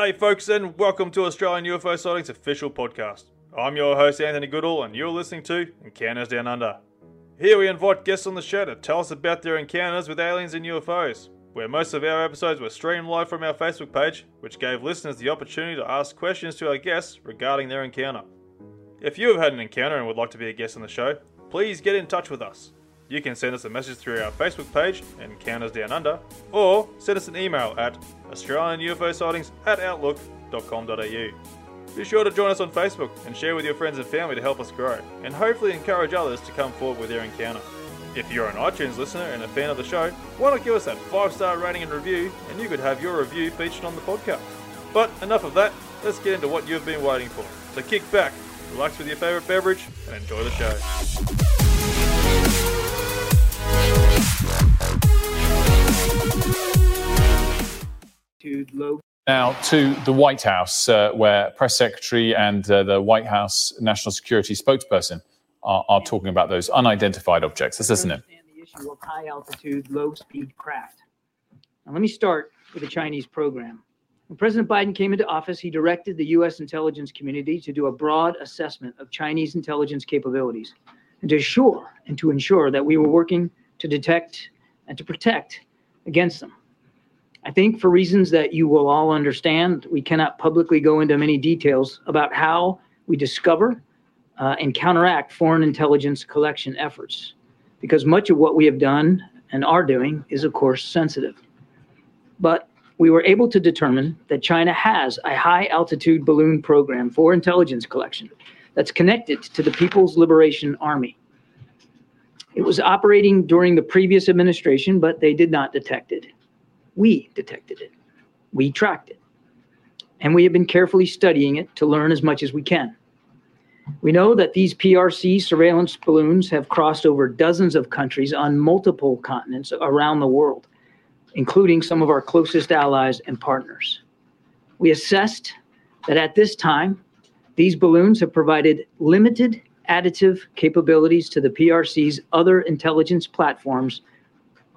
G'day, folks, and welcome to Australian UFO Sightings official podcast. I'm your host, Anthony Goodall, and you're listening to Encounters Down Under. Here we invite guests on the show to tell us about their encounters with aliens and UFOs, where most of our episodes were streamed live from our Facebook page, which gave listeners the opportunity to ask questions to our guests regarding their encounter. If you have had an encounter and would like to be a guest on the show, please get in touch with us. You can send us a message through our Facebook page, and Encounters Down Under, or send us an email at Australian UFO sightings at outlook.com.au. Be sure to join us on Facebook and share with your friends and family to help us grow, and hopefully encourage others to come forward with their encounter. If you're an iTunes listener and a fan of the show, why not give us that 5 star rating and review, and you could have your review featured on the podcast. But enough of that, let's get into what you've been waiting for. So kick back, relax with your favourite beverage, and enjoy the show. Now to the White House, uh, where press secretary and uh, the White House national security spokesperson are, are talking about those unidentified objects. Let's listen in. the issue of high altitude, low speed craft. Now, let me start with the Chinese program. When President Biden came into office, he directed the U.S. intelligence community to do a broad assessment of Chinese intelligence capabilities and to assure and to ensure that we were working to detect and to protect against them. I think for reasons that you will all understand, we cannot publicly go into many details about how we discover uh, and counteract foreign intelligence collection efforts, because much of what we have done and are doing is, of course, sensitive. But we were able to determine that China has a high altitude balloon program for intelligence collection that's connected to the People's Liberation Army. It was operating during the previous administration, but they did not detect it. We detected it. We tracked it. And we have been carefully studying it to learn as much as we can. We know that these PRC surveillance balloons have crossed over dozens of countries on multiple continents around the world, including some of our closest allies and partners. We assessed that at this time, these balloons have provided limited additive capabilities to the PRC's other intelligence platforms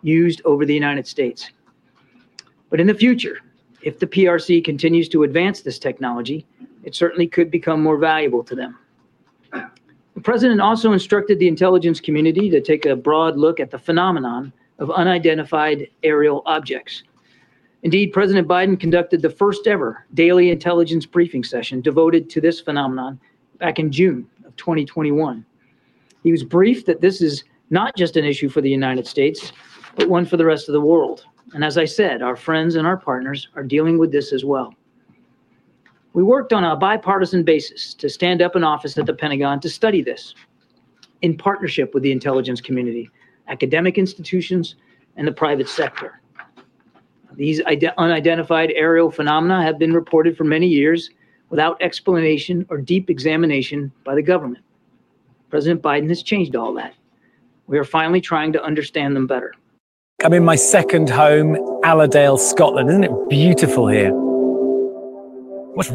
used over the United States. But in the future, if the PRC continues to advance this technology, it certainly could become more valuable to them. The president also instructed the intelligence community to take a broad look at the phenomenon of unidentified aerial objects. Indeed, President Biden conducted the first ever daily intelligence briefing session devoted to this phenomenon back in June of 2021. He was briefed that this is not just an issue for the United States, but one for the rest of the world. And as I said, our friends and our partners are dealing with this as well. We worked on a bipartisan basis to stand up an office at the Pentagon to study this in partnership with the intelligence community, academic institutions, and the private sector. These ide- unidentified aerial phenomena have been reported for many years without explanation or deep examination by the government. President Biden has changed all that. We are finally trying to understand them better. I'm in my second home, Allerdale, Scotland. Isn't it beautiful here? What's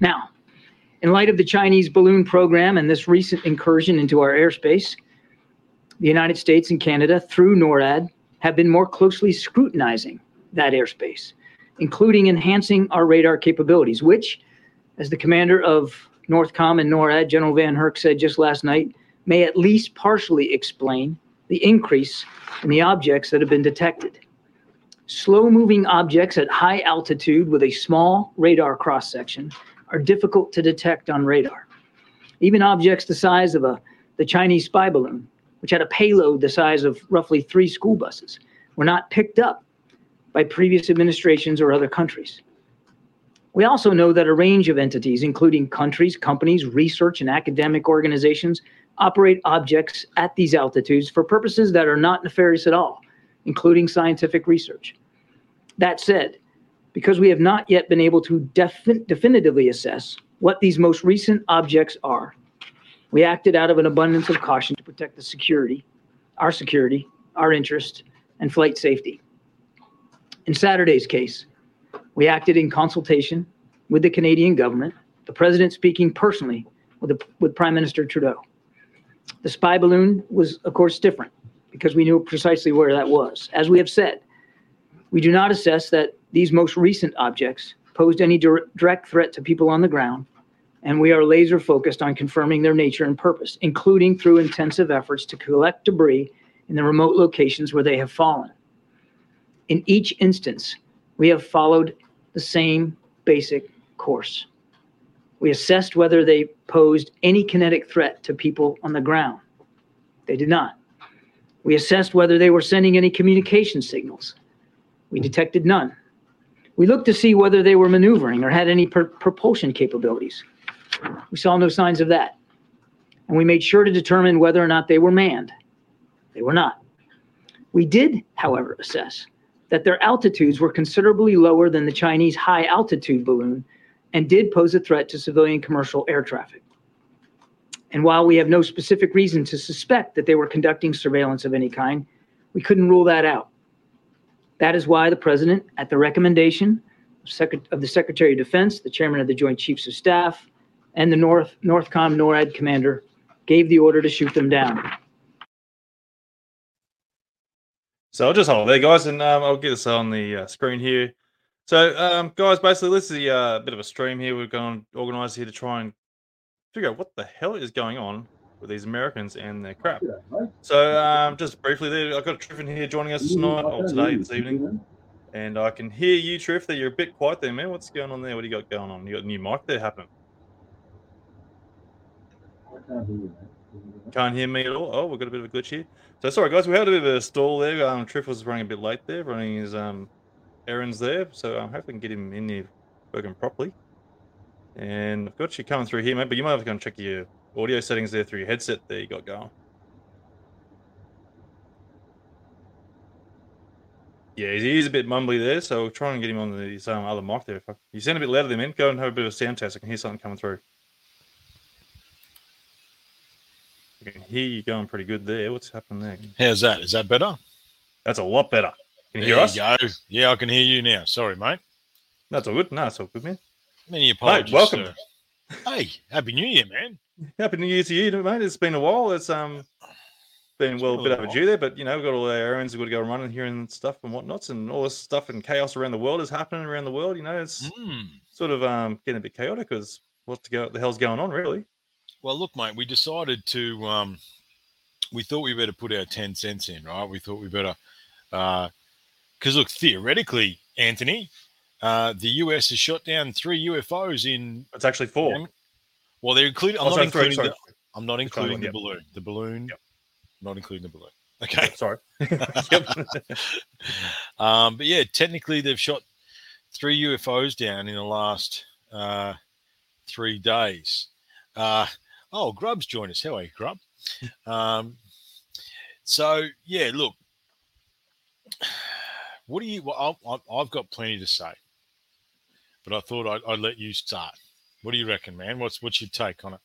Now, in light of the Chinese balloon program and this recent incursion into our airspace, The United States and Canada, through NORAD, have been more closely scrutinizing that airspace, including enhancing our radar capabilities, which, as the commander of NORTHCOM and NORAD, General VanHerck, said just last night, may at least partially explain the increase in the objects that have been detected. Slow moving objects at high altitude with a small radar cross section are difficult to detect on radar. Even objects the size of a, the Chinese spy balloon, which had a payload the size of roughly three school buses, were not picked up by previous administrations or other countries. We also know that a range of entities, including countries, companies, research, and academic organizations, operate objects at these altitudes for purposes that are not nefarious at all, including scientific research. That said, because we have not yet been able to defi- definitively assess what these most recent objects are, we acted out of an abundance of caution to protect the security, our security, our interest, and flight safety. In Saturday's case, we acted in consultation with the Canadian government, the president speaking personally with, the, with Prime Minister Trudeau. The spy balloon was, of course, different because we knew precisely where that was. As we have said, we do not assess that these most recent objects posed any direct threat to people on the ground, and we are laser focused on confirming their nature and purpose, including through intensive efforts to collect debris in the remote locations where they have fallen. In each instance, we have followed the same basic course. We assessed whether they posed any kinetic threat to people on the ground. They did not. We assessed whether they were sending any communication signals. We detected none. We looked to see whether they were maneuvering or had any pr- propulsion capabilities. We saw no signs of that. And we made sure to determine whether or not they were manned. They were not. We did, however, assess that their altitudes were considerably lower than the Chinese high altitude balloon and did pose a threat to civilian commercial air traffic. And while we have no specific reason to suspect that they were conducting surveillance of any kind, we couldn't rule that out. That is why the president, at the recommendation of, Secret- of the Secretary of Defense, the chairman of the Joint Chiefs of Staff, and the North Northcom NORAD commander, gave the order to shoot them down. So I'll just hold there, guys, and um, I'll get this on the uh, screen here. So, um, guys, basically, this is a uh, bit of a stream here. We're going to organize here to try and figure out what the hell is going on with these Americans and their crap. So, um, just briefly, there, I've got Triffin here joining us tonight, or today, this evening, and I can hear you, Triff. That you're a bit quiet there, man. What's going on there? What do you got going on? You got a new mic there happening? Can't hear me at all. Oh, we've got a bit of a glitch here. So sorry, guys, we had a bit of a stall there. Um, Triff was running a bit late there, running his um errands there. So I'm hoping to get him in there working properly. And I've got you coming through here, mate. But you might have to go and check your audio settings there through your headset there you got going. Yeah, he's, he's a bit mumbly there, so we'll try and get him on the um, other mic there. You sound a bit louder than me. Go and have a bit of a sound test. I can hear something coming through. I can hear you going pretty good there. What's happening there? How's that? Is that better? That's a lot better. Can you there hear us? you go. Yeah, I can hear you now. Sorry, mate. That's all good. No, it's all good, man. Many apologies. Mate, welcome. sir. Hey, happy New Year, man. Happy New Year to you, mate. It's been a while. It's um been well a bit overdue there, but you know we've got all our errands we've got to go running here and stuff and whatnots, and all this stuff and chaos around the world is happening around the world. You know, it's Mm. sort of um getting a bit chaotic because what to go the hell's going on really? Well, look, mate, we decided to. Um, we thought we better put our ten cents in, right? We thought we better, because look, theoretically, Anthony, uh, the US has shot down three UFOs in. It's actually four. Yeah. Well, they're including. I'm Oh, not sorry, including. sorry. The, I'm not including the balloon. The balloon. Yep. Not including the balloon. Okay. Sorry. Um, but yeah, technically they've shot three UFOs down in the last uh, three days. Uh, oh, Grub's joined us. How are you, Grub? Um, so yeah, look, what do you? Well, I'll- I've got plenty to say, but I thought I'd, I'd let you start. What do you reckon, man? What's what's your take on it?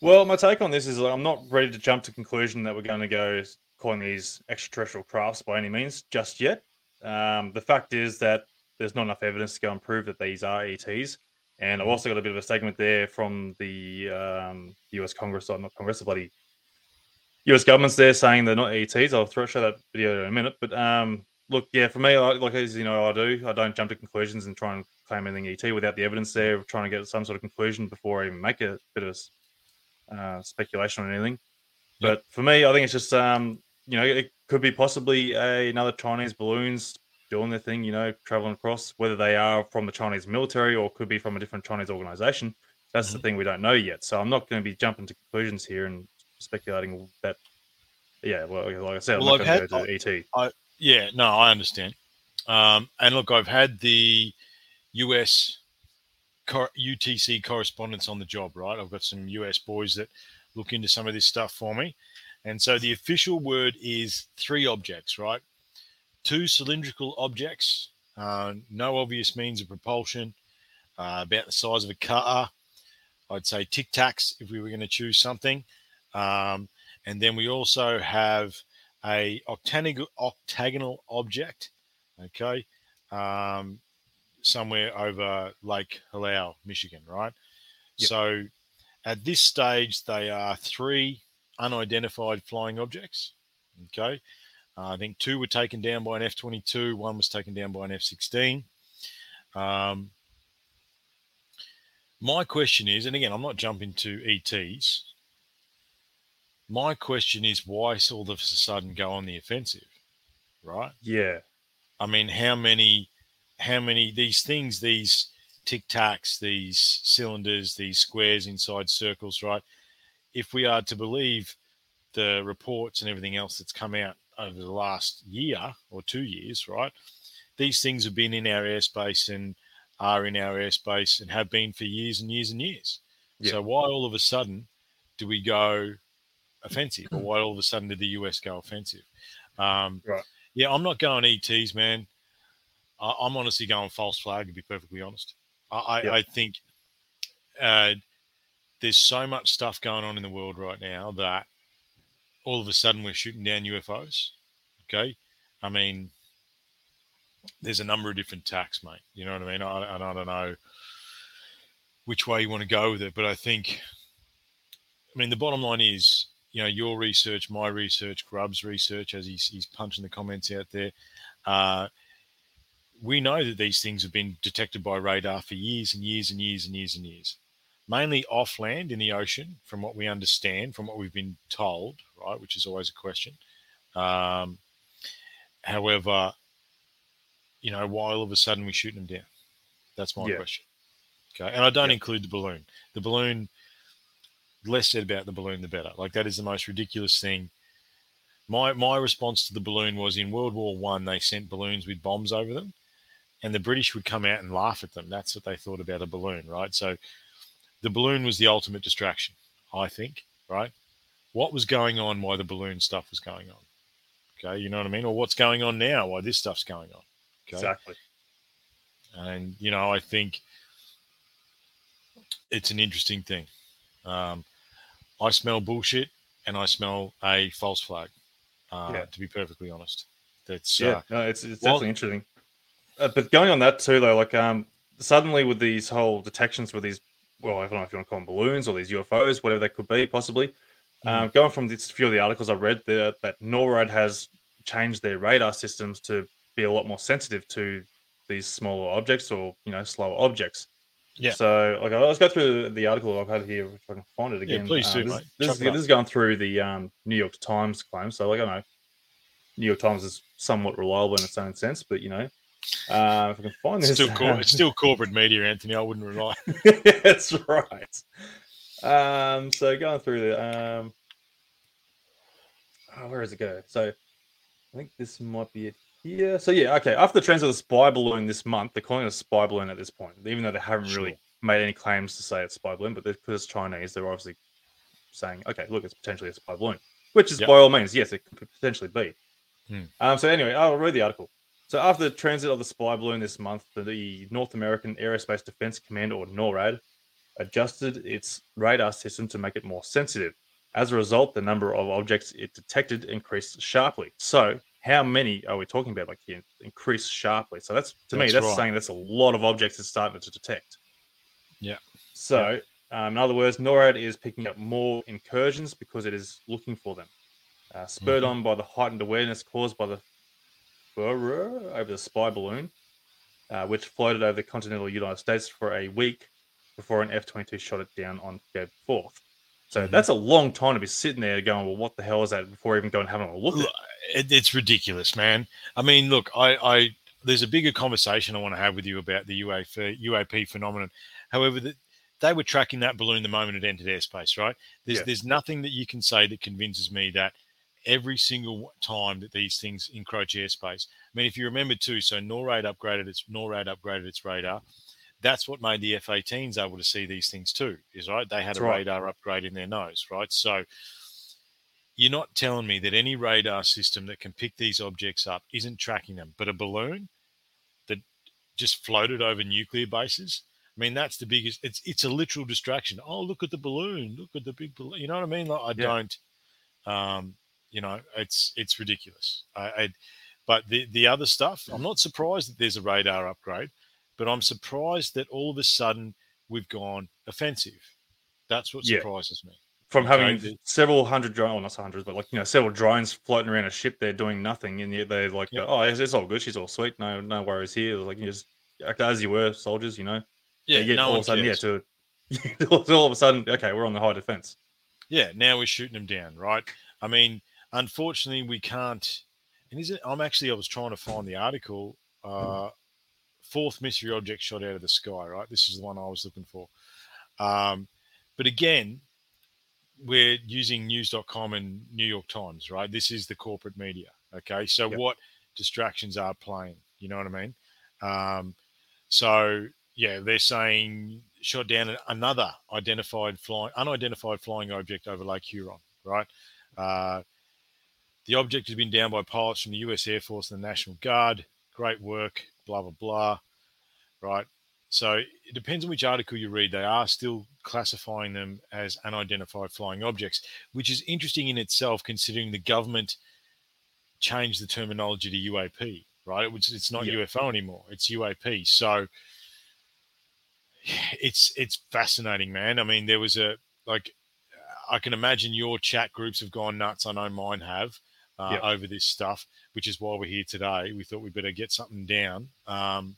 Well, my take on this is like, I'm not ready to jump to conclusion that we're going to go calling these extraterrestrial crafts by any means just yet. Um, the fact is that there's not enough evidence to go and prove that these are ETs. And I've also got a bit of a segment there from the um, US Congress, or not Congress, the bloody US government's there saying they're not ETs. I'll throw show that video in a minute. But um, look, yeah, for me, like, like as you know, I do. I don't jump to conclusions and try and claim anything ET without the evidence there, trying to get some sort of conclusion before I even make a bit of uh, speculation on anything. But for me, I think it's just um, you know, it could be possibly a, another Chinese balloons doing their thing, you know, traveling across, whether they are from the Chinese military or could be from a different Chinese organization. That's the thing we don't know yet. So I'm not going to be jumping to conclusions here and speculating that. Yeah, well, like I said, Well, I'm I've not had- going to go to ET. Yeah, no, I understand. Um, and look, I've had the US cor- UTC correspondents on the job, right? I've got some US boys that look into some of this stuff for me. And so the official word is three objects, right? Two cylindrical objects, uh, no obvious means of propulsion, uh, about the size of a car. I'd say tic tacs if we were going to choose something. Um, and then we also have a octagonal, octagonal object, okay, um, somewhere over Lake Halal, Michigan, right? Yep. So at this stage, they are three unidentified flying objects, okay. Uh, I think two were taken down by an F 22, one was taken down by an F 16. Um, my question is, and again, I'm not jumping to ETs. My question is, why all of a sudden go on the offensive, right? Yeah, I mean, how many, how many these things, these tic tacs, these cylinders, these squares inside circles, right? If we are to believe the reports and everything else that's come out over the last year or two years, right? These things have been in our airspace and are in our airspace and have been for years and years and years. So why all of a sudden do we go offensive, or why all of a sudden did the US go offensive? Um, Right. Yeah, I'm not going ETs, man. I, I'm honestly going false flag, to be perfectly honest. I. I think uh, there's so much stuff going on in the world right now that all of a sudden we're shooting down UFOs. Okay. I mean, there's a number of different tacks, mate. You know what I mean? I, and I don't know which way you want to go with it, but I think, I mean, the bottom line is, you know, your research, my research, Grubb's research, as he's, he's punching the comments out there. Uh, we know that these things have been detected by radar for years and years and years and years and years, mainly off land in the ocean, from what we understand, from what we've been told, right? Which is always a question. Um, however, you know, why all of a sudden we shooting them down? That's my Yeah. question. Okay, and I don't Yeah. include the balloon. The balloon, less said about the balloon, the better. Like that is the most ridiculous thing. My my response to the balloon was in World War One. They sent balloons with bombs over them, and the British would come out and laugh at them. That's what they thought about a balloon, right? So, the balloon was the ultimate distraction, I think, right? What was going on? Why the balloon stuff was going on? Okay, you know what I mean, or what's going on now? Why this stuff's going on? Okay, exactly. and you know, I think it's an interesting thing. Um, I smell bullshit, and I smell a false flag. Uh, Yeah. To be perfectly honest, that's Yeah, uh, no, it's it's well- definitely interesting. Uh, but going on that too, though, like um, suddenly with these whole detections with these, well, I don't know if you want to call them balloons or these UFOs, whatever they could be, possibly. Um, going from this few of the articles I read, the, that NORAD has changed their radar systems to be a lot more sensitive to these smaller objects or you know slower objects. Yeah. So, like, let's go through the article I've had here if I can find it again. Yeah, please Uh, do, this, mate. This, is, this is going through the um, New York Times claim. So, like, I know New York Times is somewhat reliable in its own sense, but you know, uh, if I can find it's this, still cor- it's still corporate media, Anthony. I wouldn't rely. That's right. Um, so going through the um, oh, where does it go? So I think this might be it here. So yeah, okay. After the transfer of the spy balloon this month, they're calling it a spy balloon at this point, even though they haven't really made any claims to say it's spy balloon. But because it's Chinese, they're obviously saying, okay, look, it's potentially a spy balloon, which is Yep. by all means, yes, it could potentially be. Hmm. Um, so anyway, I'll read the article. So after the transit of the spy balloon this month, the North American Aerospace Defense Command, or NORAD, adjusted its radar system to make it more sensitive. As a result, the number of objects it detected increased sharply. So, how many are we talking about? Like, here, increased sharply. So that's to me, That's that's right. saying that's a lot of objects it's starting to detect. Yeah. So, um, in other words, NORAD is picking up more incursions because it is looking for them. uh, spurred Mhm. on by the heightened awareness caused by the over the spy balloon, uh, which floated over the continental United States for a week before an F 22 shot it down on Feb 4th. So Mhm. that's a long time to be sitting there going, well, what the hell is that before even going and having a look at Look, it, it's ridiculous, man. I mean, look, I, I there's a bigger conversation I want to have with you about the UAP, UAP phenomenon. However, the, they were tracking that balloon the moment it entered airspace, right? There's Yeah. there's nothing that you can say that convinces me that every single time that these things encroach airspace. I mean, if you remember too, so NORAD upgraded its NORAD upgraded its radar. That's what made the F-18s able to see these things too. Is right? They had That's a right. radar upgrade in their nose, right? So you're not telling me that any radar system that can pick these objects up isn't tracking them, but a balloon that just floated over nuclear bases. I mean, that's the biggest. It's it's a literal distraction. Oh, look at the balloon! Look at the big balloon. You know what I mean? Like, I Yeah. don't. Um, you know, it's it's ridiculous. I, I, but the the other stuff, I'm mm. not surprised that there's a radar upgrade, but I'm surprised that all of a sudden we've gone offensive. That's what Yeah. surprises me. from Okay, having the- several hundred drones, well, not hundreds, but like you know, several drones floating around a ship they're doing nothing, and yet they're like, Yep. "Oh, it's, it's all good. She's all sweet. No, no worries here." Like you just act as you were soldiers, you know. Yeah, yet no all of a sudden, cares. yeah, to all of a sudden, okay, we're on the high defense. Yeah, now we're shooting them down, right? I mean, unfortunately, we can't. And is it? I'm actually. I was trying to find the article. Uh, fourth mystery object shot out of the sky. Right. This is the one I was looking for. Um, but again, we're using news.com and New York Times. Right. This is the corporate media. Okay. So Yep. what distractions are playing? You know what I mean? Um, so yeah, they're saying shot down another identified flying, unidentified flying object over Lake Huron. Right. Uh, the object has been down by pilots from the U.S. Air Force and the National Guard. Great work. Blah blah blah. Right. So it depends on which article you read. They are still classifying them as unidentified flying objects, which is interesting in itself, considering the government changed the terminology to UAP. Right. It's not Yeah. UFO anymore. It's UAP. So it's it's fascinating, man. I mean, there was a like I can imagine your chat groups have gone nuts. I know mine have uh, Yep. over this stuff, which is why we're here today. We thought we'd better get something down. Um,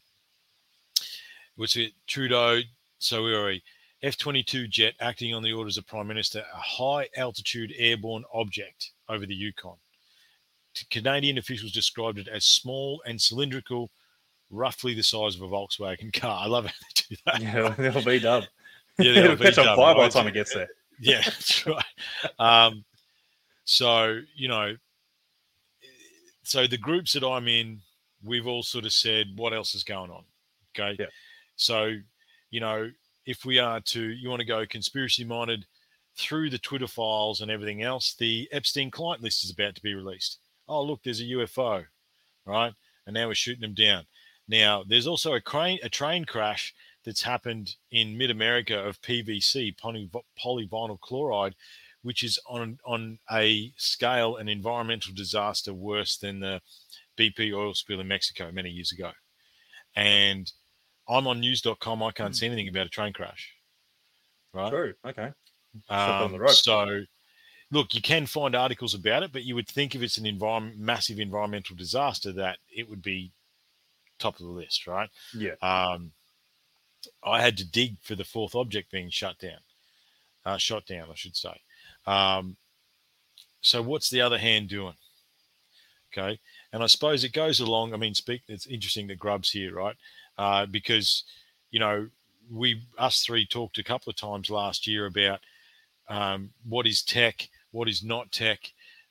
was it Trudeau? So we were a F twenty two jet acting on the orders of Prime Minister, a high altitude airborne object over the Yukon. Canadian officials described it as small and cylindrical, roughly the size of a Volkswagen car. I love how they do that. Yeah, it'll be dub. Yeah, they'll catch be on fire by the time it gets there. Yeah, that's right. Um, so you know, so the groups that I'm in, we've all sort of said, what else is going on? Okay. Yeah. So, you know, if we are to, you want to go conspiracy minded through the Twitter files and everything else, the Epstein client list is about to be released. Oh, look, there's a UFO, right? And now we're shooting them down. Now, there's also a crane, a train crash that's happened in mid America of PVC, poly, polyvinyl chloride, which is on on a scale an environmental disaster worse than the BP oil spill in Mexico many years ago. And I'm on news.com. I can't see anything about a train crash. Right. True. Okay. on Um, the road. so, look, you can find articles about it, but you would think if it's an environment, massive environmental disaster, that it would be top of the list, right? Yeah. Um, I had to dig for the fourth object being shut down, uh, shot down, I should say. Um, so, what's the other hand doing? Okay, and I suppose it goes along. I mean, speak. It's interesting that Grub's here, right? Uh, because you know we us three talked a couple of times last year about um, what is tech, what is not tech,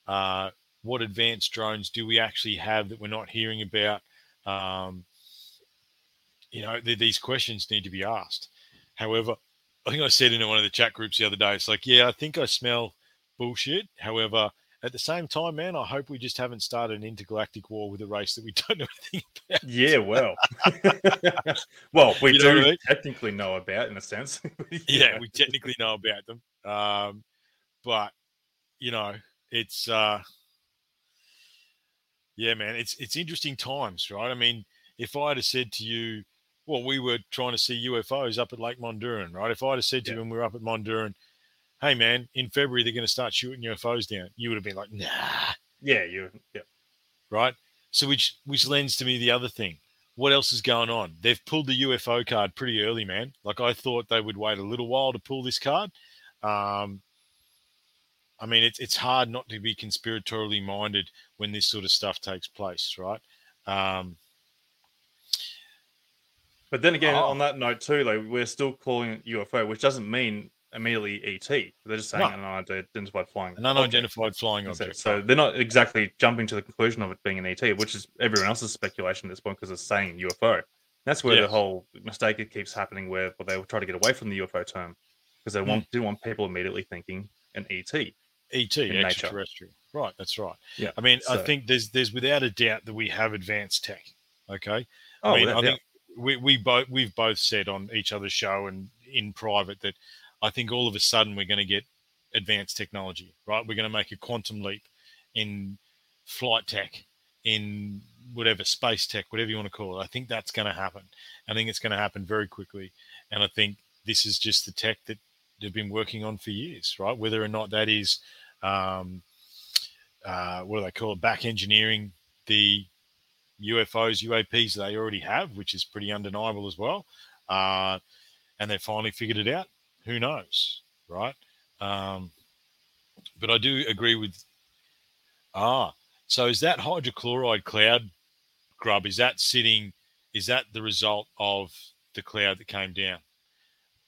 uh, what advanced drones do we actually have that we're not hearing about. Um, you know, th- these questions need to be asked. However, I think I said in one of the chat groups the other day, it's like, yeah, I think I smell bullshit. However, at the same time, man, I hope we just haven't started an intergalactic war with a race that we don't know anything about. Yeah, well. well, we You do what I mean? technically know about in a sense. yeah, we technically know about them. Um, but you know, it's uh yeah, man, it's it's interesting times, right? I mean, if I had said to you, well, we were trying to see UFOs up at Lake Monduran, right? If I'd have said to Yeah. you when we were up at Monduran, hey man, in February they're going to start shooting UFOs down, you would have been like, nah, Yeah, you. Yeah. right? So which which lends to me the other thing. What else is going on? They've pulled the UFO card pretty early, man. Like I thought they would wait a little while to pull this card. Um, I mean, it's it's hard not to be conspiratorially minded when this sort of stuff takes place, right? Um, But then again, Oh. on that note too, like we're still calling it UFO, which doesn't mean immediately ET. They're just saying No. an unidentified flying. an object. unidentified flying So, object. so they're not exactly jumping to the conclusion of it being an ET, which is everyone else's speculation at this point because it's saying UFO. That's where the whole mistake it keeps happening, where, where they will try to get away from the UFO term because they Hmm. want didn't want people immediately thinking an ET. ET, extraterrestrial. Right, that's right. Yeah. I mean, I think there's there's without a doubt that we have advanced tech. Okay. Oh, I mean, without I think we, we both we've both said on each other's show and in private that I think all of a sudden we're going to get advanced technology, right? We're going to make a quantum leap in flight tech, in whatever space tech, whatever you want to call it. I think that's going to happen. I think it's going to happen very quickly, and I think this is just the tech that they've been working on for years, right? Whether or not that is, um, uh, what do they call it, back engineering the UFOs, UAPs they already have, which is pretty undeniable as well. Uh, and they finally figured it out. Who knows, right? Um, but I do agree with. Ah, so is that hydrochloride cloud grub? Is that sitting? Is that the result of the cloud that came down?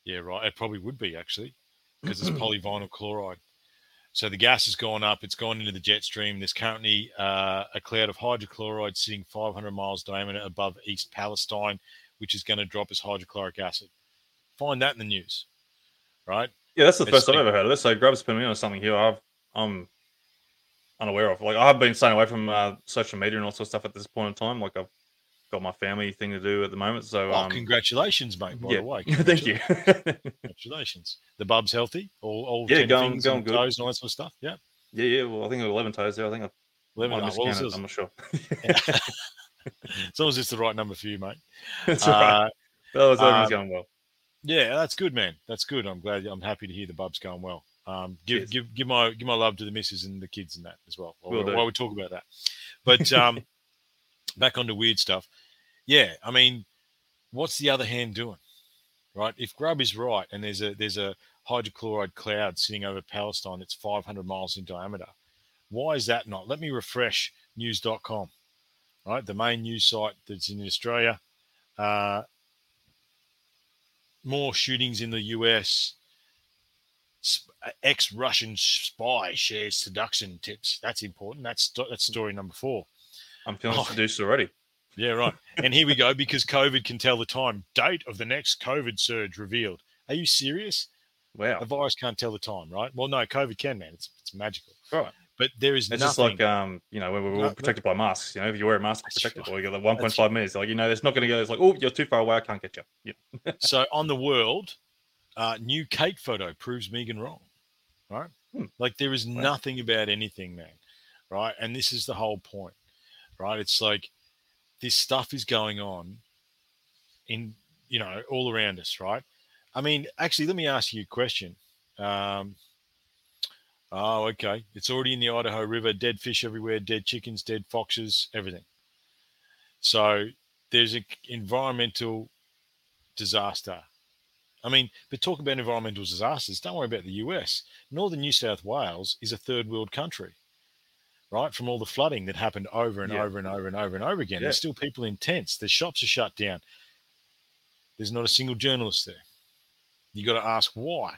Yeah, right. It probably would be actually, because it's polyvinyl chloride. So the gas has gone up. It's gone into the jet stream. There's currently uh, a cloud of hydrochloride sitting 500 miles diameter above East Palestine, which is going to drop as hydrochloric acid. Find that in the news, right? Yeah, that's the It's first I've ever heard of this. So Grub's put me on something here I've, I'm unaware of. Like I've been staying away from uh, social media and all sorts of stuff at this point in time. Like I've got my family thing to do at the moment. So Oh, um, congratulations, mate. By yeah, the way, thank you. Congratulations. The bub's healthy. All, all Yeah, 10 going- going good. toes and all that sort of stuff. Yeah, yeah, yeah. Well, I think eleven toes there. I think I eleven. oh, well, I'm not sure. as long as it's the right number for you, mate. That's right. Uh, Well, it's everything's um, going well. Yeah, that's good, man. That's good. I'm glad. I'm happy to hear the bub's going well. Um, give Cheers. give give my give my love to the missus and the kids and that as well. While, we- do. while we talk about that, but um, back onto weird stuff. Yeah, I mean, what's the other hand doing? Right? If Grub is right, and there's a there's a hydrochloride cloud sitting over Palestine that's 500 miles in diameter, why is that not? Let me refresh news.com. Right, the main news site that's in Australia. Uh, more shootings in the US. Ex Russian spy shares seduction tips. That's important. That's that's story number four. I'm feeling oh. seduced already. Yeah, right. and here we go because COVID can tell the time. Date of the next COVID surge revealed. Are you serious? Wow. The virus can't tell the time, right? Well, no, COVID can, man. It's it's magical. Right. But there is It's nothing. just like um, you know, when we're all No, protected by masks. You know, if you wear a mask, you're protected. right. Or you got the 1.5 That's meters. Like you know, it's not going to go. It's like, oh, you're too far away. I can't get you. Yeah. so on the world, uh, new cake photo proves Meghan wrong, right? Hmm. Like there is Wow. nothing about anything, man, right? And this is the whole point, right? It's like this stuff is going on in you know all around us, right? I mean, actually, let me ask you a question. Um, oh, okay. It's already in the Idaho River. Dead fish everywhere. Dead chickens. Dead foxes. Everything. So there's an environmental disaster. I mean, but talk about environmental disasters. Don't worry about the US. Northern New South Wales is a third world country, right? From all the flooding that happened over and Yeah. over and over and over and over again. Yeah. There's still people in tents. The shops are shut down. There's not a single journalist there. You got to ask why,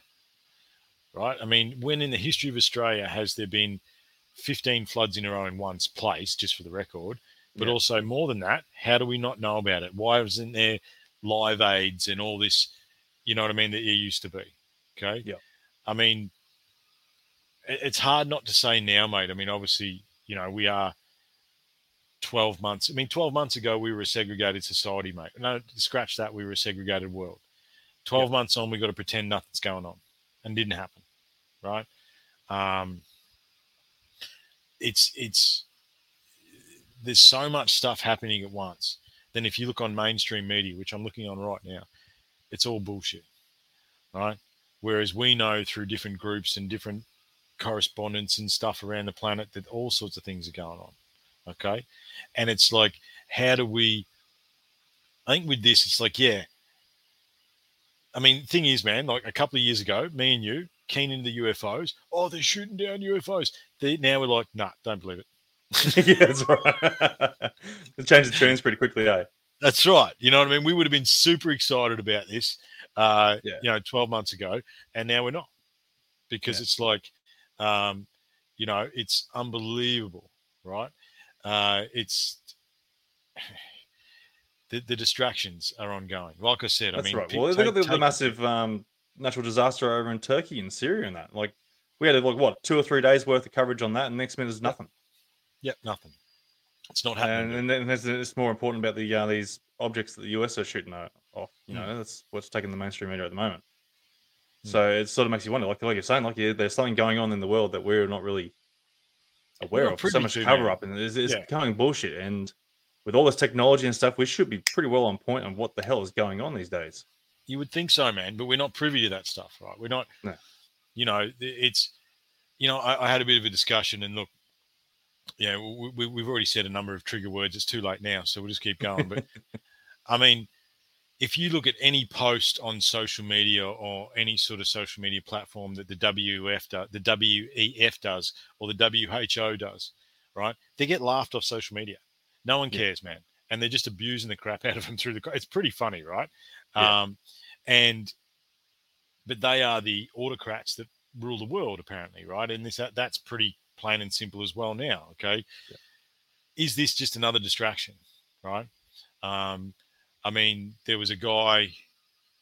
right? I mean, when in the history of Australia has there been 15 floods in a row in one place, just for the record? But Yeah. also more than that, how do we not know about it? Why wasn't there live aids and all this? You know what I mean? That there used to be. Okay. Yeah. I mean, it's hard not to say now, mate. I mean, obviously, you know, we are 12 months. I mean, 12 months ago, we were a segregated society, mate. No, scratch that. We were a segregated world. 12 months on, we got to pretend nothing's going on and didn't happen. Right. Um, it's, it's, there's so much stuff happening at once. Then if you look on mainstream media, which I'm looking on right now, it's all bullshit. Right. Whereas we know through different groups and different correspondence and stuff around the planet that all sorts of things are going on. Okay. And it's like, how do we, I think with this, it's like, yeah. I mean, thing is, man, like a couple of years ago, me and you, keen into UFOs. Oh, they're shooting down UFOs. They, now we're like, nah, don't believe it. yeah, that's right. they changed the tunes pretty quickly, eh? That's right. You know what I mean? We would have been super excited about this, uh, Yeah. you know, 12 months ago, and now we're not because Yeah. it's like, um, you know, it's unbelievable, right? Uh, it's the, the distractions are ongoing. Like I said, That's I mean, right. Well, look at the, take- the massive um, natural disaster over in Turkey and Syria and that. Like, we had like what two or three days worth of coverage on that, and next minute is nothing. Yep, nothing. It's not happening. and then there's, it's more important about the uh, these objects that the US are shooting off. You Hmm. know, that's what's taking the mainstream media at the moment. Hmm. So it sort of makes you wonder, like like you're saying, like yeah, there's something going on in the world that we're not really aware not of. So much cover man. up, and it's, it's Yeah. becoming bullshit. And with all this technology and stuff, we should be pretty well on point on what the hell is going on these days. You would think so, man, but we're not privy to that stuff, right? We're not, No. you know, it's, you know, I, I had a bit of a discussion and look, yeah, we, we, we've already said a number of trigger words. It's too late now, so we'll just keep going. But I mean, if you look at any post on social media or any sort of social media platform that the WF does, the WEF does, or the WHO does, right? They get laughed off social media. No one Yeah. cares, man, and they're just abusing the crap out of them through the. It's pretty funny, right? Yeah. Um, and but they are the autocrats that rule the world, apparently, right? And this that's pretty plain and simple as well now. Okay, is this just another distraction, right? Um, I mean, there was a guy.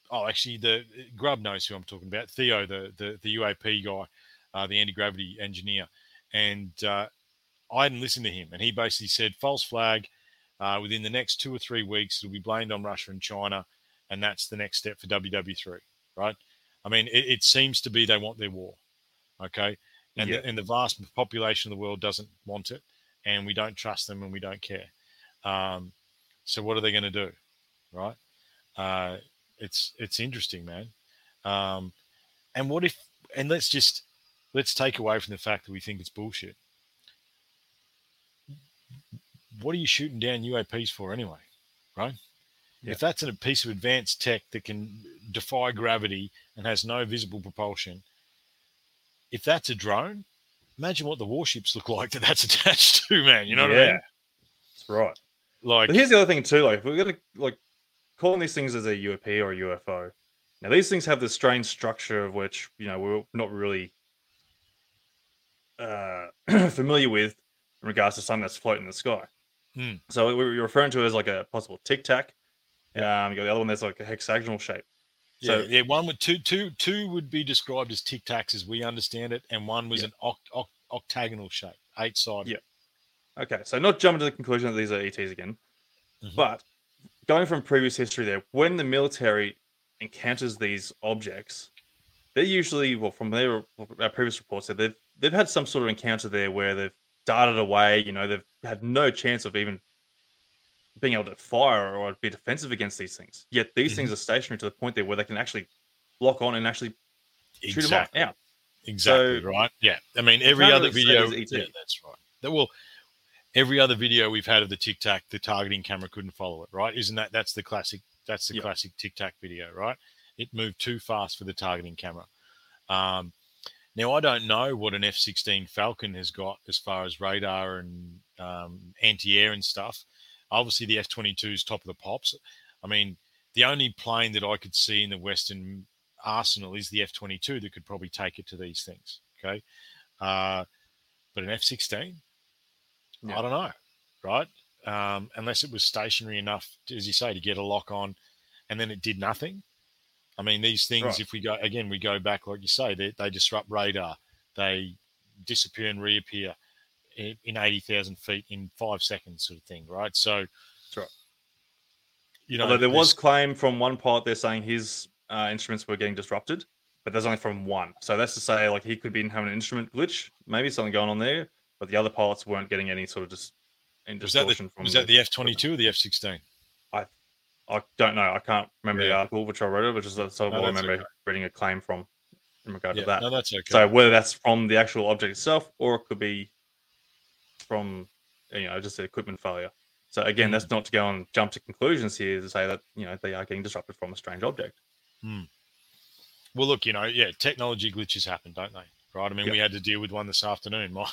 Oh, actually, the Grub knows who I'm talking about. Theo, the the, the UAP guy, uh, the anti gravity engineer, and uh, I hadn't listened to him, and he basically said false flag. Uh, within the next two or three weeks, it'll be blamed on Russia and China, and that's the next step for WW3, right? I mean, it, it seems to be they want their war, okay, and Yeah. the, and the vast population of the world doesn't want it, and we don't trust them and we don't care. Um, so what are they going to do, right? Uh, it's it's interesting, man. Um, and what if? And let's just let's take away from the fact that we think it's bullshit. What are you shooting down UAPs for anyway, right? Yeah. If that's a piece of advanced tech that can defy gravity and has no visible propulsion, if that's a drone, imagine what the warships look like that that's attached to, man. You know what I mean? That's right. Like, But here's the other thing too, like we're gonna like calling these things as a UAP or a UFO. Now these things have this strange structure of which you know we're not really uh, familiar with in regards to something that's floating in the sky. Hmm. So we- we're referring to it as like a possible tic tac. Um, you got the other one that's like a hexagonal shape. yeah, So yeah, one would two, two, two would be described as tic tacs as we understand it, and one was Yeah. an oct, oct, octagonal shape, eight sided. Yeah. okay, so not jumping to the conclusion that these are ETs again, Mhm. but going from previous history there, when the military encounters these objects, they're usually well from their our previous reports that they've they've had some sort of encounter there where they've darted away. You know, they've had no chance of even being able to fire or be defensive against these things. Yet these things mm-hmm. are stationary to the point there where they can actually lock on and actually shoot them off Exactly. out. Exactly So- right. Yeah. I mean, every other video. Yeah, that's right. That well, every other video we've had of the Tic Tac, the targeting camera couldn't follow it. Right? Isn't that that's the classic? That's the Yep. classic Tic Tac video, right? It moved too fast for the targeting camera. Um, now I don't know what an F-16 Falcon has got as far as radar and um, anti-air and stuff. Obviously, the F-22 is top of the pops. I mean, the only plane that I could see in the Western arsenal is the F-22 that could probably take it to these things. Okay, uh, but an F-16, Yeah. I don't know, right? Um, unless it was stationary enough, to, as you say, to get a lock on, and then it did nothing. I mean, these things, Right. if we go again, we go back, like you say, they, they disrupt radar, they disappear and reappear in, in 80,000 feet in five seconds, sort of thing, right? So, right. you know, Although there was claim from one pilot there saying his uh, instruments were getting disrupted, but there's only from one. So that's to say, like he could be having an instrument glitch, maybe something going on there, but the other pilots weren't getting any sort of just any was that the, from. was that the F 22 or the F 16? I I don't know. I can't remember the article which I wrote it, which is that's No, I remember okay. reading a claim from. in regard Yeah, to that. no, that's okay. So whether that's from the actual object itself or it could be from you know just the equipment failure. So again, Mm. that's not to go and jump to conclusions here to say that you know they are getting disrupted from a strange object. Well, look, you know, yeah, technology glitches happen, don't they? Right. I mean, Yep. we had to deal with one this afternoon. My,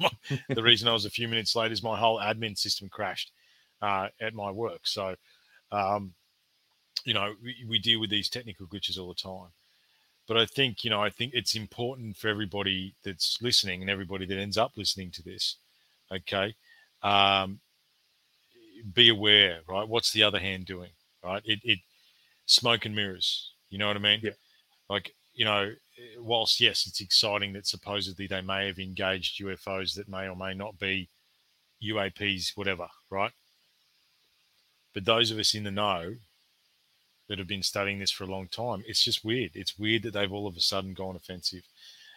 my the reason I was a few minutes late is my whole admin system crashed uh, at my work. So, um, you know, we, we deal with these technical glitches all the time. But I think, you know, I think it's important for everybody that's listening and everybody that ends up listening to this, okay, um, be aware, right? What's the other hand doing, right? It, it smoke and mirrors. You know what I mean? Yeah. Like, you know, whilst yes, it's exciting that supposedly they may have engaged UFOs that may or may not be UAPs, whatever, right? But those of us in the know that have been studying this for a long time, it's just weird. It's weird that they've all of a sudden gone offensive.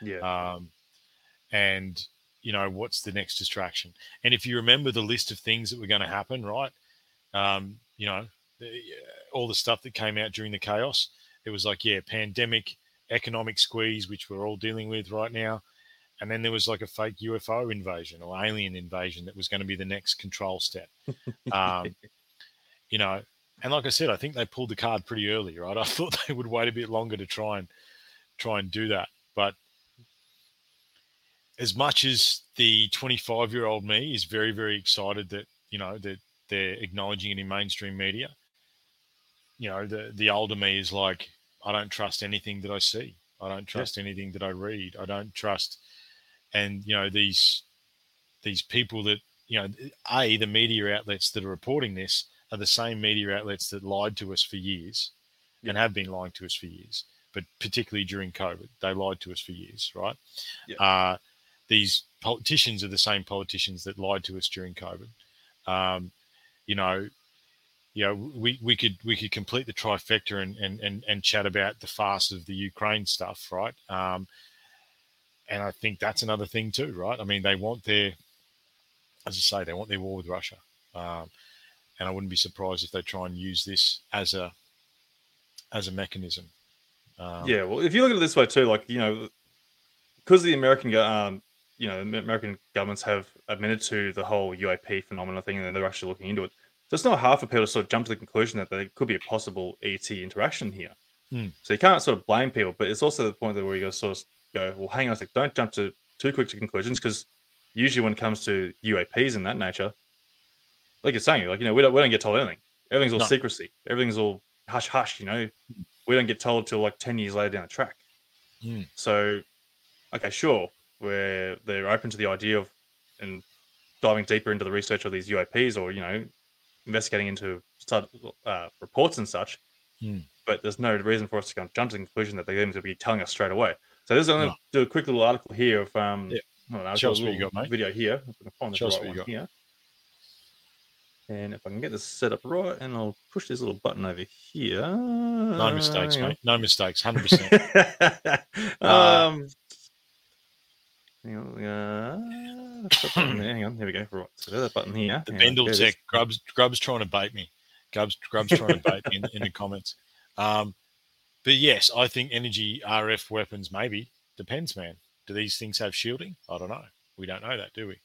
Yeah. Um, and you know, what's the next distraction? And if you remember the list of things that were going to happen, right? Um, you know, the, all the stuff that came out during the chaos, it was like, yeah, pandemic, economic squeeze, which we're all dealing with right now. And then there was like a fake UFO invasion or alien invasion that was going to be the next control step. Um, you know, and like I said, I think they pulled the card pretty early, right? I thought they would wait a bit longer to try and try and do that, but as much as the 25 year old me is very very excited that you know that they're acknowledging it in mainstream media you know the the older me is like i don't trust anything that i see. I don't trust anything that i read. I don't trust and you know these these people that you know a the media outlets that are reporting this are the same media outlets that lied to us for years and have been lying to us for years but particularly during covid they lied to us for years right? Yeah. uh, these politicians are the same politicians that lied to us during COVID. Um, you know, you know, we, we could we could complete the trifecta and, and and and chat about the farce of the Ukraine stuff, right? Um, and I think that's another thing too, right? I mean, they want their, as I say, they want their war with Russia, um, and I wouldn't be surprised if they try and use this as a as a mechanism. Um, yeah. Well, if you look at it this way too, like you know, because the American um, you know, American governments have admitted to the whole UAP phenomenon thing, and they're actually looking into it. So it's not hard for people to sort of jump to the conclusion that there could be a possible ET interaction here. Hmm. So you can't sort of blame people, but it's also the point that where you go sort of go, well, hang on a sec, don't jump to too quick to conclusions because usually when it comes to UAPs and that nature, like you're saying, like you know, we don't we don't get told anything. Everything's all No. secrecy. Everything's all hush hush. You know, we don't get told till like ten years later down the track. Hmm. So, okay, sure, where they're open to the idea of and diving deeper into the research of these UAPs or you know investigating into uh, reports and such. Hmm. But there's no reason for us to jump to the conclusion that they're going to be telling us straight away. So this is I'm going No. do a quick little article here of um, Yeah. Know, I've Show got us a what you little got, mate. video here. If I can find the Show us right what you one got. here. And if I can get this set up right, and I'll push this little button over here. No mistakes, on. mate. No mistakes. Hundred percent. um, uh, that button there, hang on, here we go. Right, so there's that button here. The Hang Bendel. Tech. Grub's Grub's trying to bait me. Grub's Grub's trying to bait me in, in the comments. Um, but yes, I think energy RF weapons maybe depends, man. Do these things have shielding? I don't know. We don't know that, do we?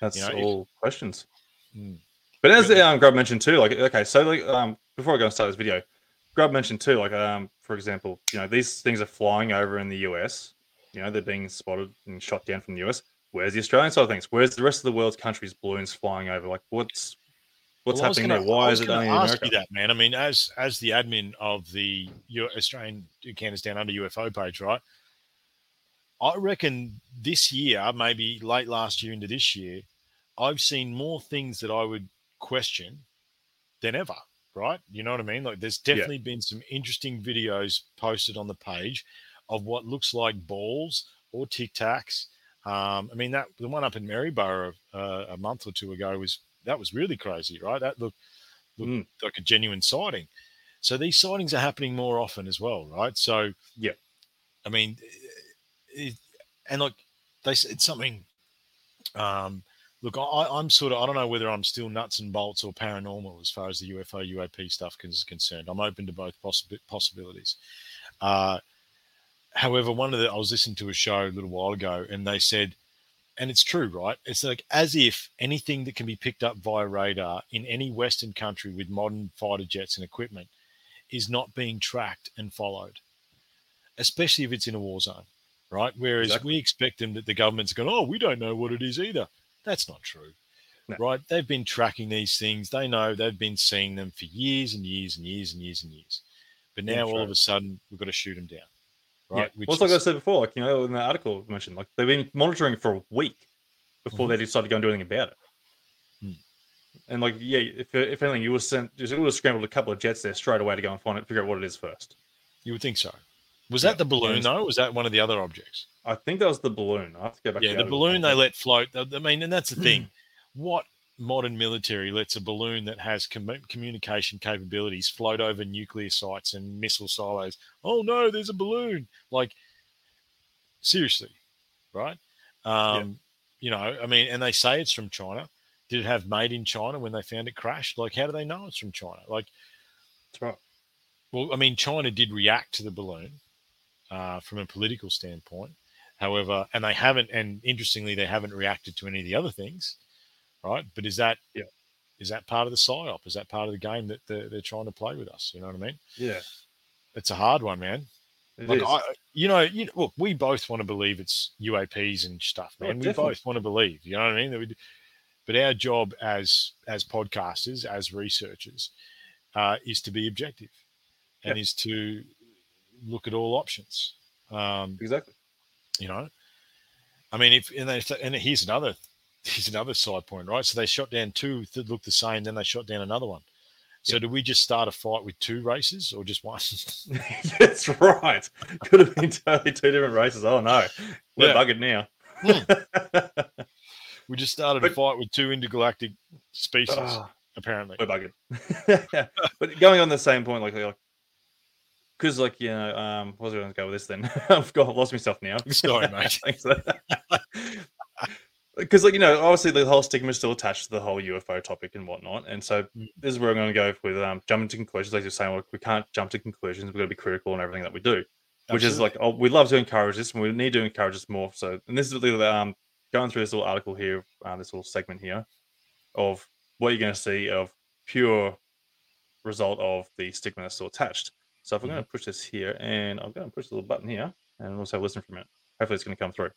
That's you know, if- all questions. Hmm. But as um, Grub mentioned too, like okay, so like um, before I go and start this video, Grub mentioned too, like um, for example, you know these things are flying over in the US. You know they're being spotted and shot down from the US. Where's the Australian side of things? Where's the rest of the world's countries' balloons flying over? Like what's what's Well, happening gonna- there? Why is it only ask America? you that, man? I mean, as as the admin of the Australian Encounters Down Under UFO page, right? I reckon this year, maybe late last year into this year, I've seen more things that I would question than ever. Right? You know what I mean? Like, there's definitely been some interesting videos posted on the page of what looks like balls or tic tacs. Um, I mean, that the one up in Maryborough uh, a month or two ago was that was really crazy, right? That looked looked Mm. like a genuine sighting. So these sightings are happening more often as well, right? So Yeah. I mean, it, and like they said something. Um, look, I, I'm sort of I don't know whether I'm still nuts and bolts or paranormal as far as the UFO UAP stuff is concerned. I'm open to both possi- possibilities. Uh, however, one of the I was listening to a show a little while ago, and they said, and it's true, right? It's like as if anything that can be picked up via radar in any Western country with modern fighter jets and equipment is not being tracked and followed, especially if it's in a war zone, right? Whereas Exactly. we expect them that the government's going, oh, we don't know what it is either. That's not true, No. right? They've been tracking these things. They know they've been seeing them for years and years and years and years and years. But now all of a sudden we've got to shoot them down, right? Yeah. Well, it's like I said before, like you know, in the article I mentioned, like they've been monitoring for a week before they decided to go and do anything about it. Hmm. And like, yeah, if if anything, you would sent, you would have scrambled a couple of jets there straight away to go and find it, figure out what it is first. You would think so. Was Yeah. that the balloon though? Was that one of the other objects? I think that was the balloon. I have to go back. Yeah, to the article. balloon they let float. I mean, and that's the thing. What modern military lets a balloon that has commu- communication capabilities float over nuclear sites and missile silos? Oh no, there's a balloon! Like seriously, right? Um, You know, I mean, and they say it's from China. Did it have made in China when they found it crashed? Like, how do they know it's from China? Like, That's right. Well, I mean, China did react to the balloon uh, from a political standpoint. However, and they haven't, and interestingly, they haven't reacted to any of the other things, right? But is that Yeah. is that part of the psyop? Is that part of the game that they're, they're trying to play with us? You know what I mean? Yeah, It's a hard one, man. it Like is. I, you know, you look, we both want to believe it's UAPs and stuff, Oh, man. we definitely. both want to believe. You know what I mean? That we, do- but our job as as podcasters, as researchers, uh, is to be objective, and is to look at all options. Um, exactly. you know, I mean, if and, they, and here's another here's another side point, right? So they shot down two that looked the same, then they shot down another one. So do we just start a fight with two races or just one? That's right. Could have been totally two different races. Oh no, we're Yeah. buggered now. we just started a fight with two intergalactic species, Ah, apparently. we're buggered. but going on the same point, like, like, because like you know, um, what was I going to go with this then? I've got lost myself now. Sorry, mate. Because like you know, obviously the whole stigma is still attached to the whole UFO topic and whatnot, and so Mm. this is where I'm going to go with um, jumping to conclusions. Like you're saying, like, we can't jump to conclusions. We've got to be critical in everything that we do. which is like oh, we love to encourage this and we need to encourage this more so and this is really um going through this little article here uh, this little segment here of what you're going to see of pure result of the stigma that's still attached so if i'm going to push this here and i'm going to push the little button here and also listen for a minute hopefully it's going to come through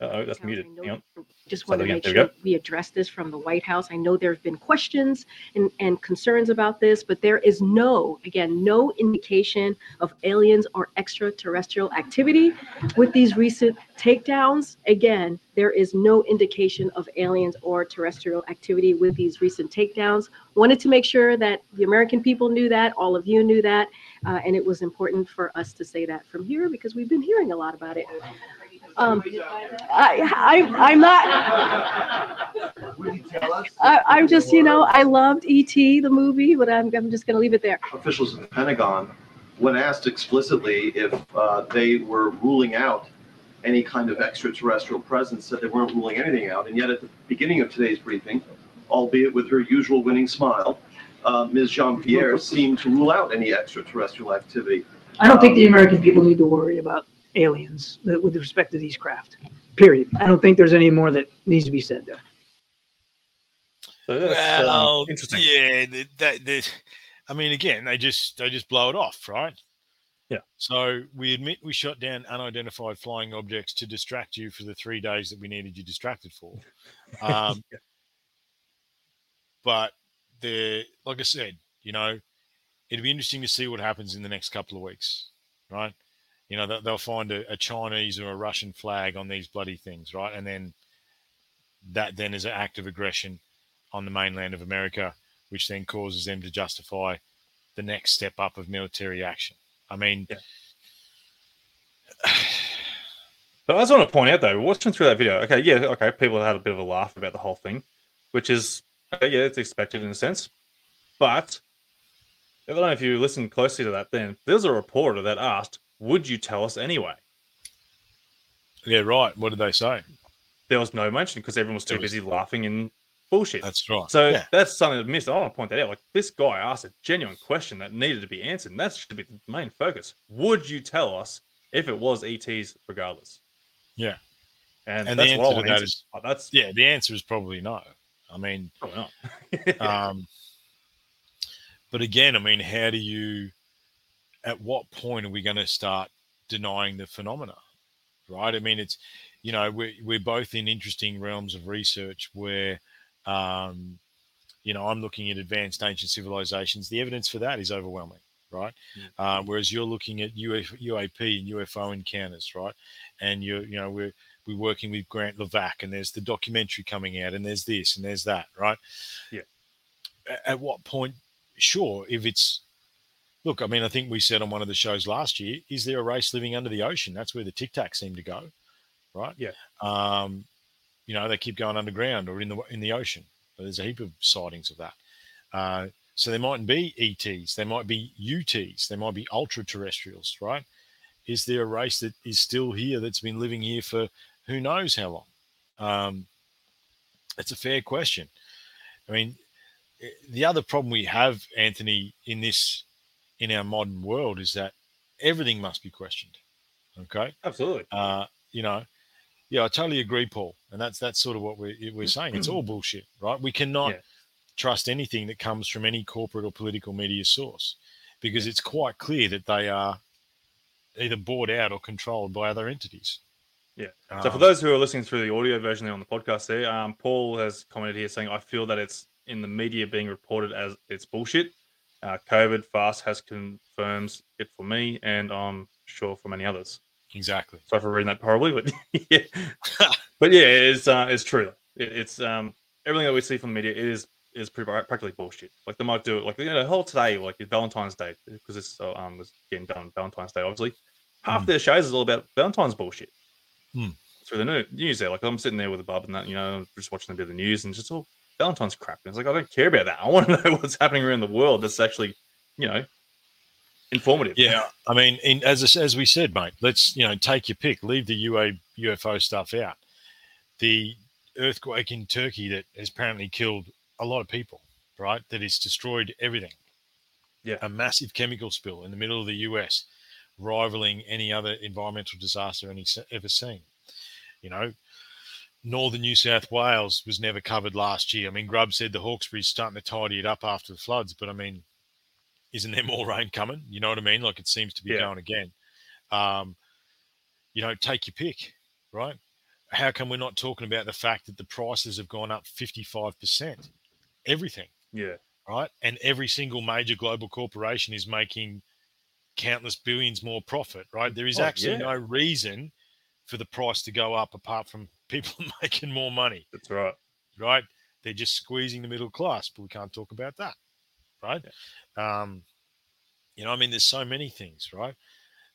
oh that's House. muted I know- on. Just want to make sure we address this from the White House. I know there have been questions and, and concerns about this, but there is no, again, no indication of aliens or extraterrestrial activity with these recent takedowns. Again, there is no indication of aliens or terrestrial activity with these recent takedowns. Wanted to make sure that the American people knew that, all of you knew that, uh, and it was important for us to say that from here because we've been hearing a lot about it. Um, I, I, I'm not. I, I'm just, you know, I loved E.T. the movie, but I'm, I'm just going to leave it there. officials at the Pentagon, when asked explicitly if uh, they were ruling out any kind of extraterrestrial presence, said they weren't ruling anything out. And yet, at the beginning of today's briefing, albeit with her usual winning smile, uh, Ms. Jean Pierre seemed to rule out any extraterrestrial activity. I don't think the American people need to worry about aliens with respect to these craft. Period. I don't think there's any more that needs to be said there. so that's um, interesting yeah, that, that, that, I mean, again, they just they just blow it off, right? Yeah. So we admit we shot down unidentified flying objects to distract you for the three days that we needed you distracted for. Um, But the like I said, you know, it'd be interesting to see what happens in the next couple of weeks, right? You know, they'll, find a, a Chinese or a Russian flag on these bloody things, right? And then that then is an act of aggression on the mainland of America, which then causes them to justify the next step up of military action. I mean, Yeah. But I just want to point out though, watching through that video, okay, yeah, okay, people had a bit of a laugh about the whole thing, which is okay, yeah, it's expected in a sense. But I don't know if you listen closely to that, then there's a reporter that asked, Would you tell us anyway? yeah, right. What did they say? There was no mention because everyone was too was- busy laughing and Bullshit. That's right. So yeah. that's something that missed. I want to point that out. Like this guy asked a genuine question that needed to be answered. And that should be the main focus. Would you tell us if it was ETs regardless? Yeah. And, And the that's answer what I to want that is- Oh, that's yeah, the answer is probably no. I mean, probably not. um, but again, I mean, how do you? At what point are we going to start denying the phenomena? Right? I mean, it's you know we're we're both in interesting realms of research where, um, you know, I'm looking at advanced ancient civilizations. The evidence for that is overwhelming, right? Uh, whereas you're looking at UF, UAP and UFO encounters, right? And you're you know we're we're working with Grant Levac, and there's the documentary coming out, and there's this and there's that, right? Yeah. At what point? Sure, if it's look, I mean, I think we said on one of the shows last year, is there a race living under the ocean? That's where the Tic Tacs seem to go, right? Yeah. Um, you know, they keep going underground or in the in the ocean. There's a heap of sightings of that. Uh, so there mightn't be ETs, there might be UTs, there might be ultra terrestrials, right? Is there a race that is still here that's been living here for who knows how long? Um, it's a fair question. I mean, eh, the other problem we have, Anthony, in this in our modern world is that everything must be questioned. Okay, Absolutely. uh, you know, yeah, I totally agree, Paul, and that's that's sort of what we're we're saying. It's all bullshit, right? We cannot Yeah. trust anything that comes from any corporate or political media source because it's quite clear that they are either bought out or controlled by other entities. Yeah. So for Um, those who are listening through the audio version there on the podcast, there, um, Paul has commented here saying, "I feel that it's in the media being reported as it's bullshit. Uh, COVID fast has confirms it for me, and I'm sure for many others. exactly. Sorry for reading that horribly, but yeah, but yeah, it's uh, it's true. It, it's um everything that we see from the media is is pretty practically bullshit. Like they might do it like you know the whole today like Valentine's Day because it's uh, um was getting done Valentine's Day obviously. Half Mm. their shows is all about Valentine's bullshit Mm. through the news there. Like I'm sitting there with a bub and that, you know, just watching a bit of the news and just all Valentine's crap. And it's like I don't care about that. I want to know what's happening around the world that's actually, you know, informative. Yeah, I mean, in, as as we said, mate, let's you know take your pick. Leave the UA UFO stuff out. The earthquake in Turkey that has apparently killed a lot of people, right? That has destroyed everything. Yeah. a massive chemical spill in the middle of the US, rivaling any other environmental disaster any ever seen. You know, northern New South Wales was never covered last year. I mean, Grubb said the Hawkesbury's starting to tidy it up after the floods, but I mean, isn't there more rain coming? You know what I mean? Like it seems to be Yeah. going again. Um, you know, take your pick, right? How come we're not talking about the fact that the prices have gone up 55%? Everything, Yeah. right? And every single major global corporation is making countless billions more profit, right? There is Oh, actually yeah. no reason for the price to go up apart from people making more money That's right. right? They're just squeezing the middle class, but we can't talk about that, right? Um, you know, I mean, there's so many things, right?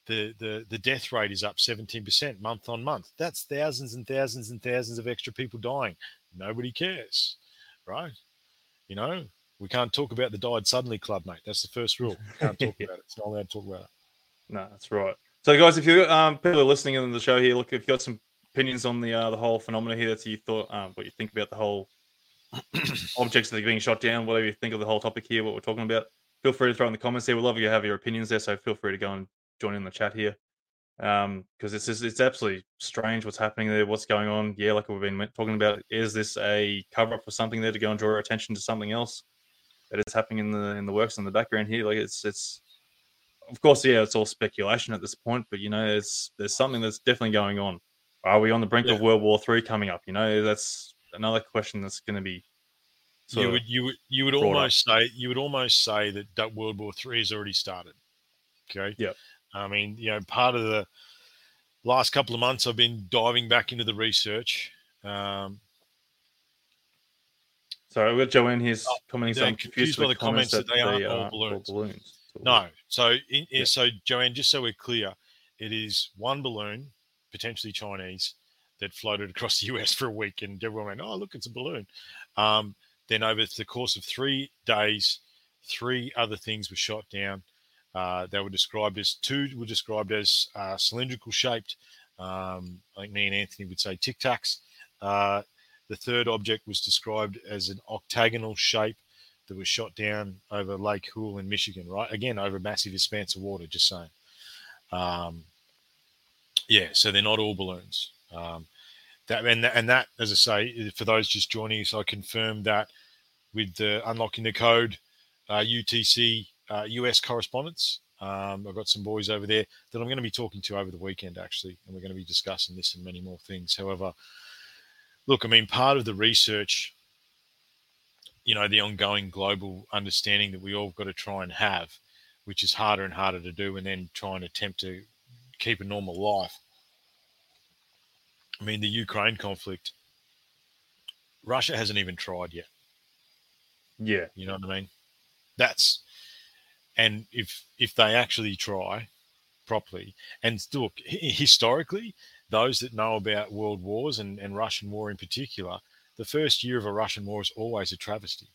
The the the death rate is up 17% month on month. That's thousands and thousands and thousands of extra people dying. Nobody cares, right? You know, we can't talk about the died suddenly club, mate. That's the first rule. We can't talk about it. It's not allowed to talk about it. No, that's right. So, guys, if you um, people are listening in the show here, look, if you've got some opinions on the uh, the whole phenomena here, that's you thought, um, what you think about the whole objects that are being shot down, whatever you think of the whole topic here, what we're talking about, feel free to throw in the comments there. We'd love you to have your opinions there, so feel free to go and join in the chat here. Um, because it's just, it's absolutely strange what's happening there, what's going on. Yeah, like we've been talking about, is this a cover up for something there to go and draw our attention to something else that is happening in the in the works in the background here? Like it's it's of course, yeah, it's all speculation at this point, but you know, there's there's something that's definitely going on. Are we on the brink of World War Three coming up? You know, that's another question that's going to be. you would you would you would brought up. almost say you would almost say that Du- World War Three has already started. Okay. Yep. I mean, you know, part of the last couple of months, I've been diving back into the research. Um, Sorry, we've got Joanne here's commenting. they're So I'm confused confused by the comments that they all are balloons. balloons. No, so in, Yeah. so Joanne, just so we're clear, it is one balloon, potentially Chinese, that floated across the US for a week, and everyone went, "Oh, look, it's a balloon." Um, then over the course of three days, three other things were shot down. Uh, they were described as two were described as uh, cylindrical shaped. Um, I think me and Anthony would say tic tacs. Uh, The third object was described as an octagonal shape that was shot down over Lake Huron in Michigan, right? Again, over a massive expanse of water, just saying. Um, yeah, so they're not all balloons. Um, that and, that and that, as I say, for those just joining us, I confirmed that with the unlocking the code uh, UTC uh, US correspondence. Um, I've got some boys over there that I'm going to be talking to over the weekend, actually, and we're going to be discussing this and many more things. However, look, I mean, part of the research, you know, the ongoing global understanding that we all got to try and have, which is harder and harder to do, and then try and attempt to keep a normal life. I mean, the Ukraine conflict, Russia hasn't even tried yet. Yeah. You know what I mean? That's and if if they actually try properly and look historically those that know about world wars and, and russian war in particular the first year of a russian war is always a travesty.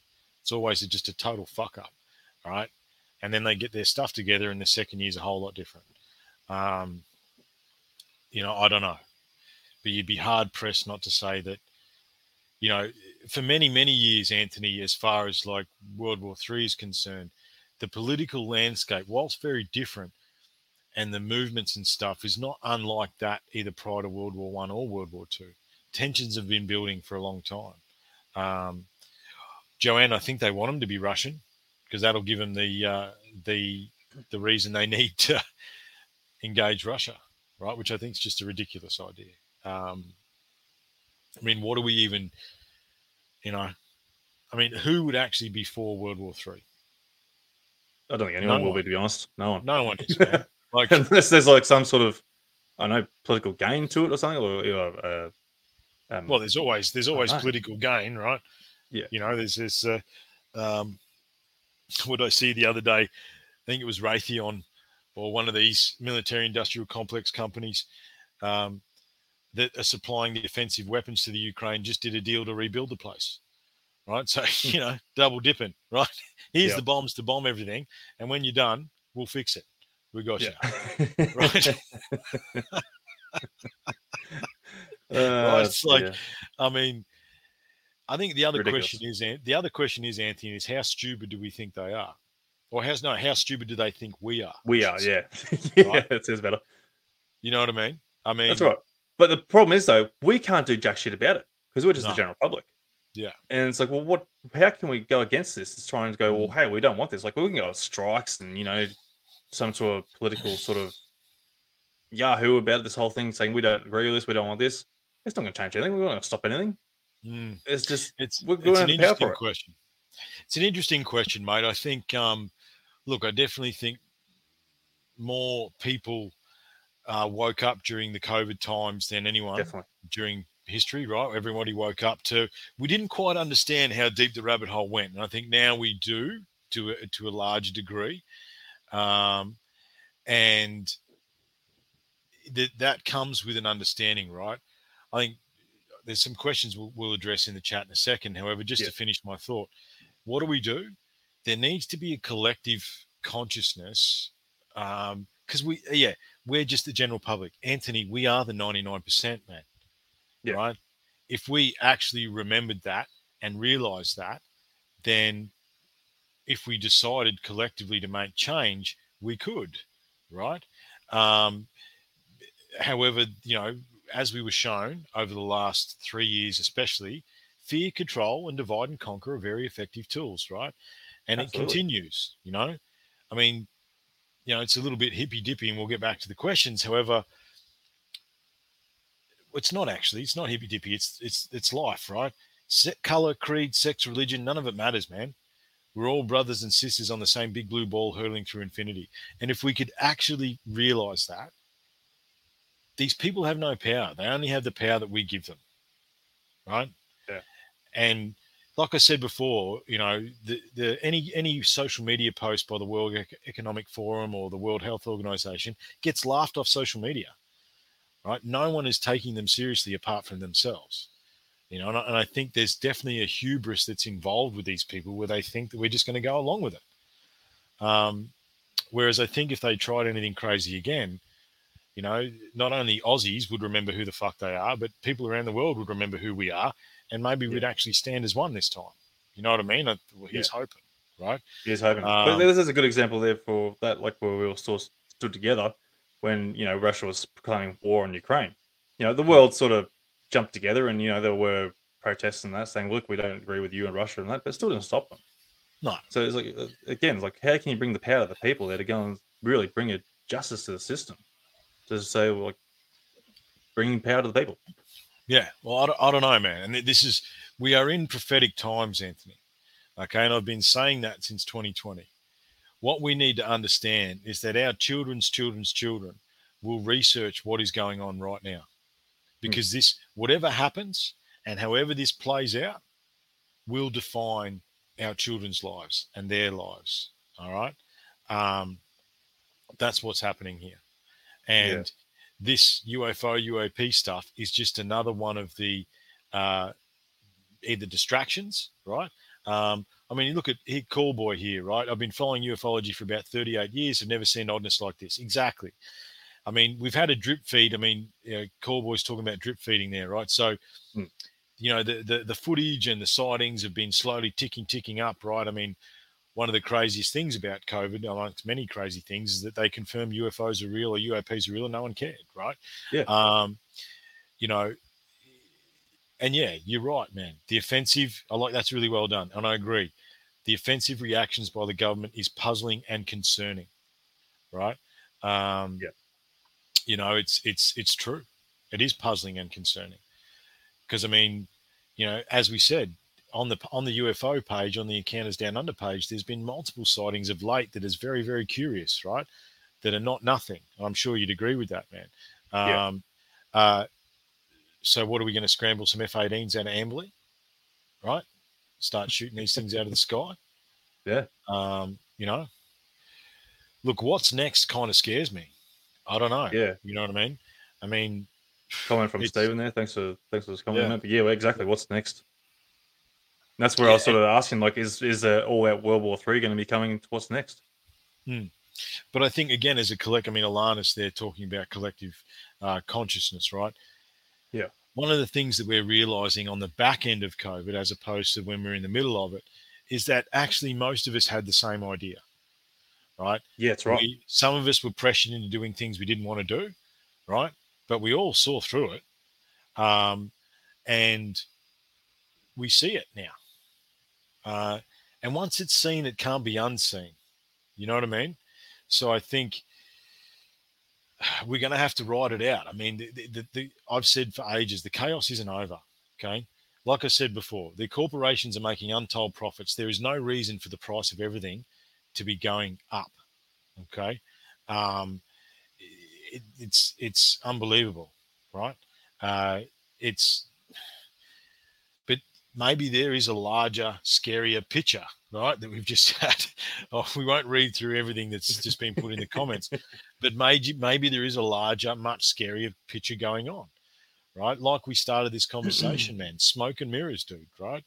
It's always a, just a total fuck up right? And then they get their stuff together and the second year is a whole lot different. Um, you know i don't know. But you'd be hard pressed not to say that you know for many many years anthony as far as like world war three is concerned the political landscape, whilst very different, and the movements and stuff is not unlike that either prior to World War One or World War Two. Tensions have been building for a long time. Um, Joanne, I think they want them to be Russian because that'll give them the uh, the the reason they need to engage Russia, right? Which I think is just a ridiculous idea. Um, I mean, what do we even, you know? I mean, who would actually be for World War Three? I don't think anyone No will one. be, to be honest. No one. No one is. Like, Unless there's like some sort of, I don't know, political gain to it or something, or, or uh, um, well, there's always there's always political gain, right? Yeah. You know, there's this. Uh, um, what I see the other day? I think it was Raytheon or one of these military-industrial complex companies um, that are supplying the offensive weapons to the Ukraine. Just did a deal to rebuild the place, right? So you know, double dipping, right? Here's Yeah. the bombs to bomb everything, and when you're done, we'll fix it. We got you. Right. Uh, it's like- yeah. I mean, I think the other Ridiculous. question is the other question is Anthony is how stupid do we think they are, or how's no how stupid do they think we are? we are, yeah, yeah, Right. that sounds better. You know what I mean? I mean, That's right. But the problem is though, we can't do jack shit about it because we're just No. the general public. Yeah. And it's like, well, what? How can we go against this? It's trying to go, Mm. well, hey, we don't want this. Like, we can go strikes and you know, some sort of political sort of Yahoo about this whole thing, saying we don't agree with this, we don't want this. It's not going to change anything. We're not going to stop anything. mm, It's just it's We're it's going an to have the power interesting for it. question. It's an interesting question, mate. I think. Um, look, I definitely think more people uh, woke up during the COVID times than anyone. definitely. during history, right? Everybody woke up to. We didn't quite understand how deep the rabbit hole went, and I think now we do to a, to a large degree, um, and that that comes with an understanding, right? I think uh, there's some questions we'll, we'll address in the chat in a second. However, just Yeah. to finish my thought, what do we do? There needs to be a collective consciousness. Um, because we, uh, yeah, we're just the general public. Anthony, we are the 99%, man Yeah. right? If we actually remembered that and realized that, then if we decided collectively to make change, we could, right? Um, however, you know, as we were shown over the last three years, especially, fear, control, and divide and conquer are very effective tools, right? And Absolutely. it continues, you know. I mean, you know, it's a little bit hippy dippy, and we'll get back to the questions. However, it's not actually. It's not hippy dippy. It's it's it's life, right? Se- color, creed, sex, religion, none of it matters, man. We're all brothers and sisters on the same big blue ball hurling through infinity. And if we could actually realize that, these people have no power. They only have the power that we give them, right? Yeah. And like I said before, you know, the, the any any social media post by the World Economic Forum or the World Health Organization gets laughed off social media right? No one is taking them seriously apart from themselves. You know, and I, and I think there's definitely a hubris that's involved with these people where they think that we're just going to go along with it. Um, whereas I think if they tried anything crazy again, you know, not only Aussies would remember who the fuck they are, but people around the world would remember who we are, and maybe we'd actually stand as one this time. You know what I mean? I- well, He's hoping, right? He's hoping. but Um, this is a good example there for that, like where we all stood together when you know Russia was proclaiming war on Ukraine. You know, the world sort of jumped together, and you know there were protests and that saying, "Look, we don't agree with you and Russia and that," but it still didn't stop them. No. So it's like uh, again, it's like how can you bring the power to the people there to go and really bring a justice to the system? To say like bringing power to the people. Yeah, well, I don't, I don't know, man. And this is, we are in prophetic times, Anthony. Okay. And I've been saying that since 2020. What we need to understand is that our children's children's children will research what is going on right now. Because this, whatever happens and however this plays out, will define our children's lives and their lives. All right. Um, that's what's happening here. And this UFO, UAP stuff is just another one of the uh, either distractions, right? Um, I mean, you look at here, Callboy here, right? I've been following ufology for about 38 years. I've never seen oddness like this. Exactly. I mean, we've had a drip feed. I mean, you know, Callboy's talking about drip feeding there, right? So, you know, the, the the footage and the sightings have been slowly ticking, ticking up, right? I mean, one of the craziest things about COVID, amongst many crazy things, is that they confirm UFOs are real or UAPs are real, and no one cared, right? Yeah. Um, you know, and yeah, you're right, man. The offensive, I like that's really well done, and I agree. The offensive reactions by the government is puzzling and concerning, right? Um, yeah. You know, it's it's it's true. It is puzzling and concerning because I mean, you know, as we said on the on the UFO page on the Encounters Down Under page, there's been multiple sightings of late that is very very curious, right? That are not nothing. I'm sure you'd agree with that, man. Yeah. Um, uh, so what are we going to scramble some F-18s out of Amberley, right? Start shooting these things out of the sky. Yeah. Um, you know, look, what's next kind of scares me. I don't know. Yeah. You know what I mean? I mean, Comment from Stephen there. Thanks for thanks for this comment. Yeah. But yeah, exactly. What's next? And that's where I was sort of asking, like, is is uh, all out World War Three going to be coming? What's next? Hmm. But I think again, as a collect, I mean, Alanis, they're talking about collective uh, consciousness, right? Yeah. One of the things that we're realizing on the back end of COVID, as opposed to when we're in the middle of it, is that actually most of us had the same idea, right? Yeah, it's right. We, some of us were pressured into doing things we didn't want to do, right? But we all saw through it, um, and we see it now. Uh, and once it's seen, it can't be unseen. You know what I mean? So I think we're going to have to ride it out. I mean, the, the, the, I've said for ages, the chaos isn't over. Okay. Like I said before, the corporations are making untold profits. There is no reason for the price of everything to be going up. Okay. Um, it, it's, it's unbelievable, right? Uh, it's, maybe there is a larger, scarier picture, right? That we've just had. Oh, we won't read through everything that's just been put in the comments, but maybe maybe there is a larger, much scarier picture going on, right? Like we started this conversation, man. Smoke and mirrors, dude. Right?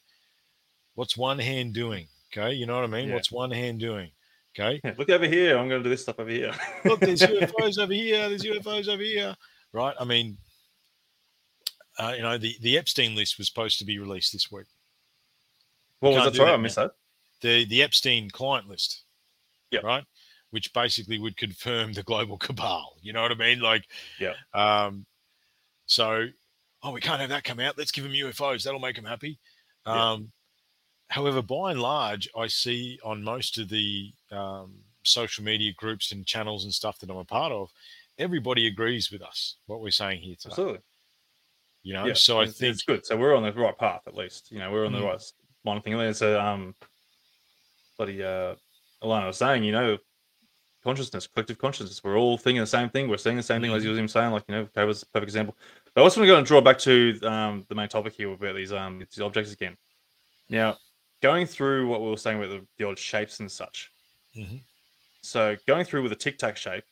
What's one hand doing? Okay, you know what I mean. Yeah. What's one hand doing? Okay. Look over here. I'm going to do this stuff over here. Look, there's UFOs over here. There's UFOs over here. Right? I mean, uh, you know, the the Epstein list was supposed to be released this week. What was that? Sorry, I missed that. the the Epstein client list. Yeah. Right. Which basically would confirm the global cabal. You know what I mean? Like, Yeah. Um, so, oh, we can't have that come out. Let's give them UFOs. That'll make them happy. Yeah. Um, however, by and large, I see on most of the um, social media groups and channels and stuff that I'm a part of, everybody agrees with us what we're saying here today. Absolutely. You know, Yeah, so I it's, think it's good. So we're on the right path, at least. You know, we're on the Mm. right one thing. There's a um, bloody uh, Alana was saying, you know, consciousness, collective consciousness. We're all thinking the same thing. We're saying the same thing, as you was even saying. Like, you know, that was a perfect example. But I also want to go and draw back to um the main topic here about these um these objects again. Now, going through what we were saying about the, the odd shapes and such. Mhm. So going through with a tic tac shape,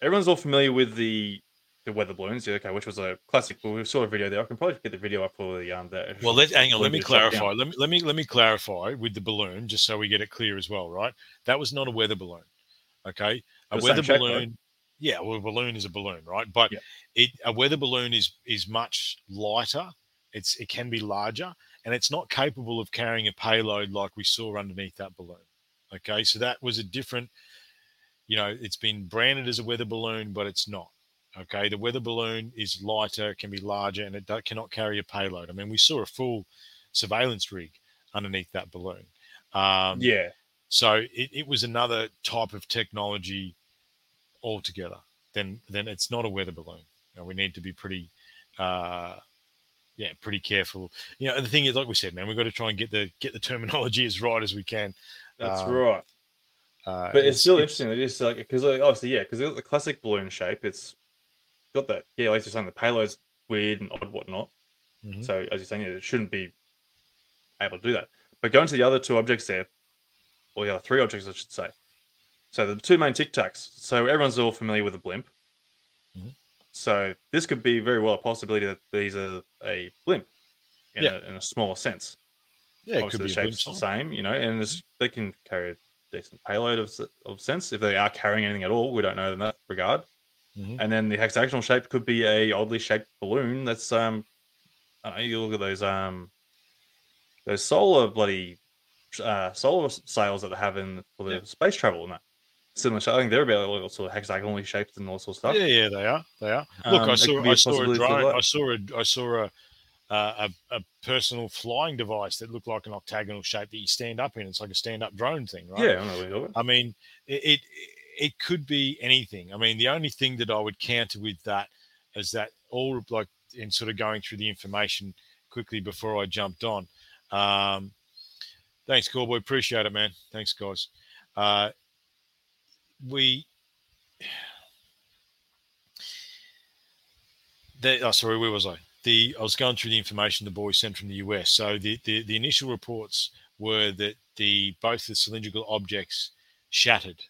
everyone's all familiar with the the weather balloons, yeah, okay, which was a classic. Well, we saw a video there. I can probably get the video up for the um. Well, let hang on. Let me balloon to shut down. clarify. Let me let me let me clarify with the balloon, just so we get it clear as well. Right? That was not a weather balloon. Okay, a weather shape, balloon. Yeah, well, a balloon is a balloon, right? But Yeah. it a weather balloon is is much lighter It's it can be larger, and it's not capable of carrying a payload like we saw underneath that balloon. Okay, so that was a different. You know, it's been branded as a weather balloon, but it's not. Okay, the weather balloon is lighter, can be larger, and it do- cannot carry a payload. I mean, we saw a full surveillance rig underneath that balloon. Um, yeah, so it, it was another type of technology altogether. Then then it's not a weather balloon. You know, we need to be pretty uh yeah, pretty careful. You know, the thing is, like we said, man, we've got to try and get the get the terminology as right as we can. that's Um, right. Uh, But it's, still interesting. It is like because obviously, yeah, because the classic balloon shape. It's got that. Yeah, like you're saying, the payload's weird and odd, whatnot. Mhm. So as you're saying, it shouldn't be able to do that. But going to the other two objects there, or the other three objects, I should say. So the two main Tic Tacs. So everyone's all familiar with a blimp. Mhm. So this could be very well a possibility that these are a blimp in, Yeah. a, in a smaller sense. yeah, Obviously, could the be shape's the same, you know, and it's, they can carry a decent payload of, of sense if they are carrying anything at all. We don't know in that regard. Mhm. And then the hexagonal shape could be a oddly shaped balloon that's um, I don't know. You look at those um, those solar bloody uh, solar sails that they have in for the Yeah. space travel and that. Similar, shape. I think they're about all sort of hexagonally shaped and all sorts of stuff. Yeah, yeah, they are. They are. Look, Um, I saw be saw a drone. I saw a I saw a, uh, a a personal flying device that looked like an octagonal shape that you stand up in. It's like a stand up drone thing, right? Yeah, I know what you're talking about. I mean, it, it it could be anything. I mean, the only thing that I would counter with that is that all like in sort of going through the information quickly before I jumped on. Um, thanks, Cowboy. Appreciate it, man. Thanks, guys. Uh, we. The, oh, sorry, where was I? The I was going through the information the boy sent from the US. So the, the, the initial reports were that the both the cylindrical objects shattered,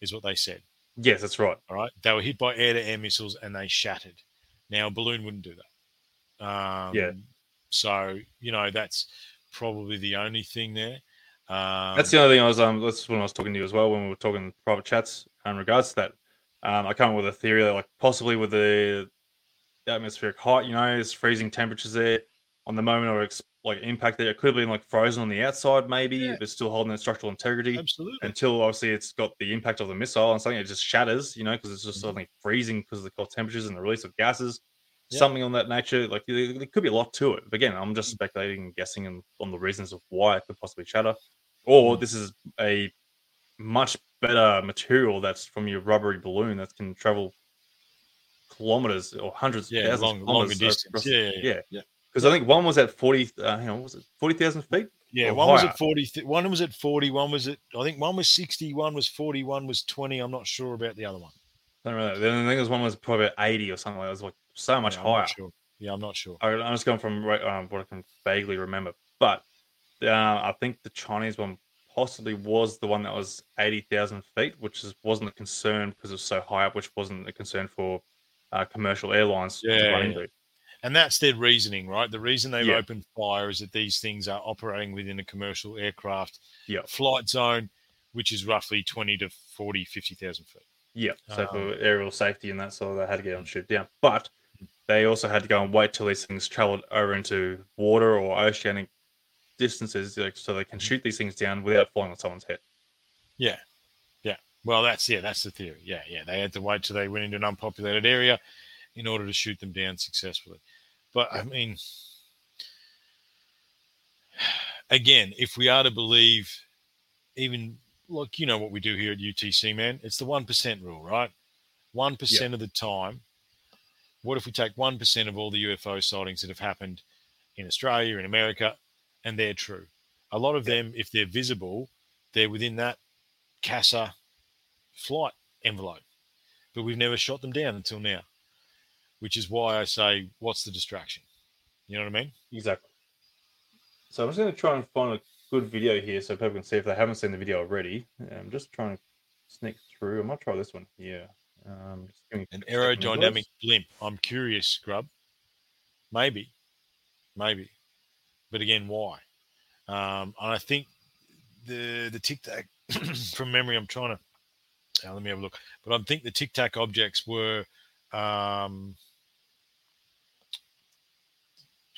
is what they said. Yes, that's right. All right, they were hit by air-to-air missiles and they shattered. Now a balloon wouldn't do that. Um, Yeah. So you know that's probably the only thing there. Um, That's the only thing I was um that's when I was talking to you as well when we were talking private chats in regards to that. Um I come up with a theory that like possibly with the atmospheric height, you know, there's freezing temperatures there on the moment or ex- like impact there. It could have been like frozen on the outside, maybe, Yeah. but still holding that structural integrity absolutely. until obviously it's got the impact of the missile and something it just shatters, you know, because it's just Mhm. suddenly freezing because of the cold temperatures and the release of gases. Yeah. Something on that nature, like there, could be a lot to it. But again, I'm just speculating and guessing on the reasons of why it could possibly shatter or Mm. this is a much better material that's from your rubbery balloon that can travel kilometers or hundreds, Yeah, thousands long, of longer distance. across- Yeah, yeah, yeah. Because I think one was at forty, uh, hang on, was it forty thousand feet? Yeah, one was at 40, th- one was at 40, one was at, I think one was 60, one was 40, one was 20. I'm not sure about the other one. I don't know. Then I think there was one was probably at eighty or something. Like that. It was like so much Yeah, I'm not higher. sure. Yeah, I'm not sure. I, I'm just going from right- um, what I can vaguely remember, but uh, I think the Chinese one possibly was the one that was eighty thousand feet, which is, wasn't a concern because it was so high up, which wasn't a concern for uh, commercial airlines to Yeah, run yeah. And that's their reasoning, right? The reason they've Yeah. opened fire is that these things are operating within a commercial aircraft Yeah. flight zone, which is roughly 20 to 40, 50,000 feet. Yeah, so for Um, aerial safety and that, so they had to get on shoot down. But they also had to go and wait till these things traveled over into water or oceanic distances, like, so they can shoot these things down without falling on someone's head. Yeah. Yeah. Well, that's, yeah, that's the theory. Yeah. Yeah. They had to wait till they went into an unpopulated area in order to shoot them down successfully. But I mean, again, if we are to believe even like you know what we do here at UTC, man, it's the one percent rule, right? One percent of the time. What if we take one percent of all the UFO sightings that have happened in Australia, in America, and they're true? A lot of them, if they're visible, they're within that CASA flight envelope. But we've never shot them down until now, which is why I say, what's the distraction? You know what I mean? Exactly. So I'm just going to try and find a good video here so people can see if they haven't seen the video already. I'm just trying to sneak through. I might try this one here. Um, An a second, guys. aerodynamic blimp. I'm curious, Scrub. Maybe, maybe, but again, why? Um, and I think the the tic tac from memory. I'm trying to uh, let me have a look, but I think the tic tac objects were um,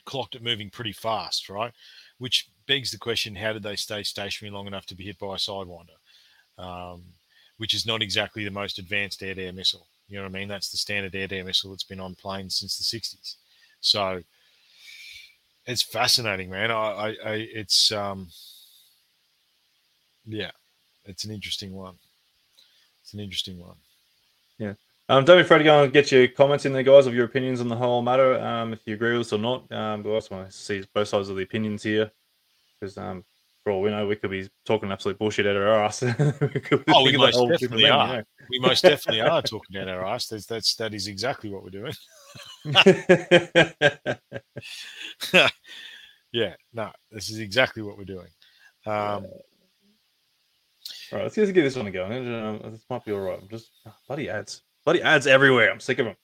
clocked it moving pretty fast, right? Which begs the question: How did they stay stationary long enough to be hit by a sidewinder? Um, which is not exactly the most advanced air-to-air missile. You know what I mean? That's the standard air-to-air missile that's been on planes since the '60s. So it's fascinating, man. I, I, I it's um, yeah, it's an interesting one. It's an interesting one. Yeah. Um, don't be afraid to go and get your comments in there, guys, of your opinions on the whole matter. Um, if you agree with us or not. Um, we also want to see both sides of the opinions here, because um, for all we know, we could be talking absolute bullshit out of our ass. we oh, we most definitely are. you know? We most definitely are talking out our ass. That's, that's that is exactly what we're doing. yeah, no, this is exactly what we're doing. Um, all right, let's just get this one going. Um, this might be all right. I'm just bloody ads, bloody ads everywhere. I'm sick of them.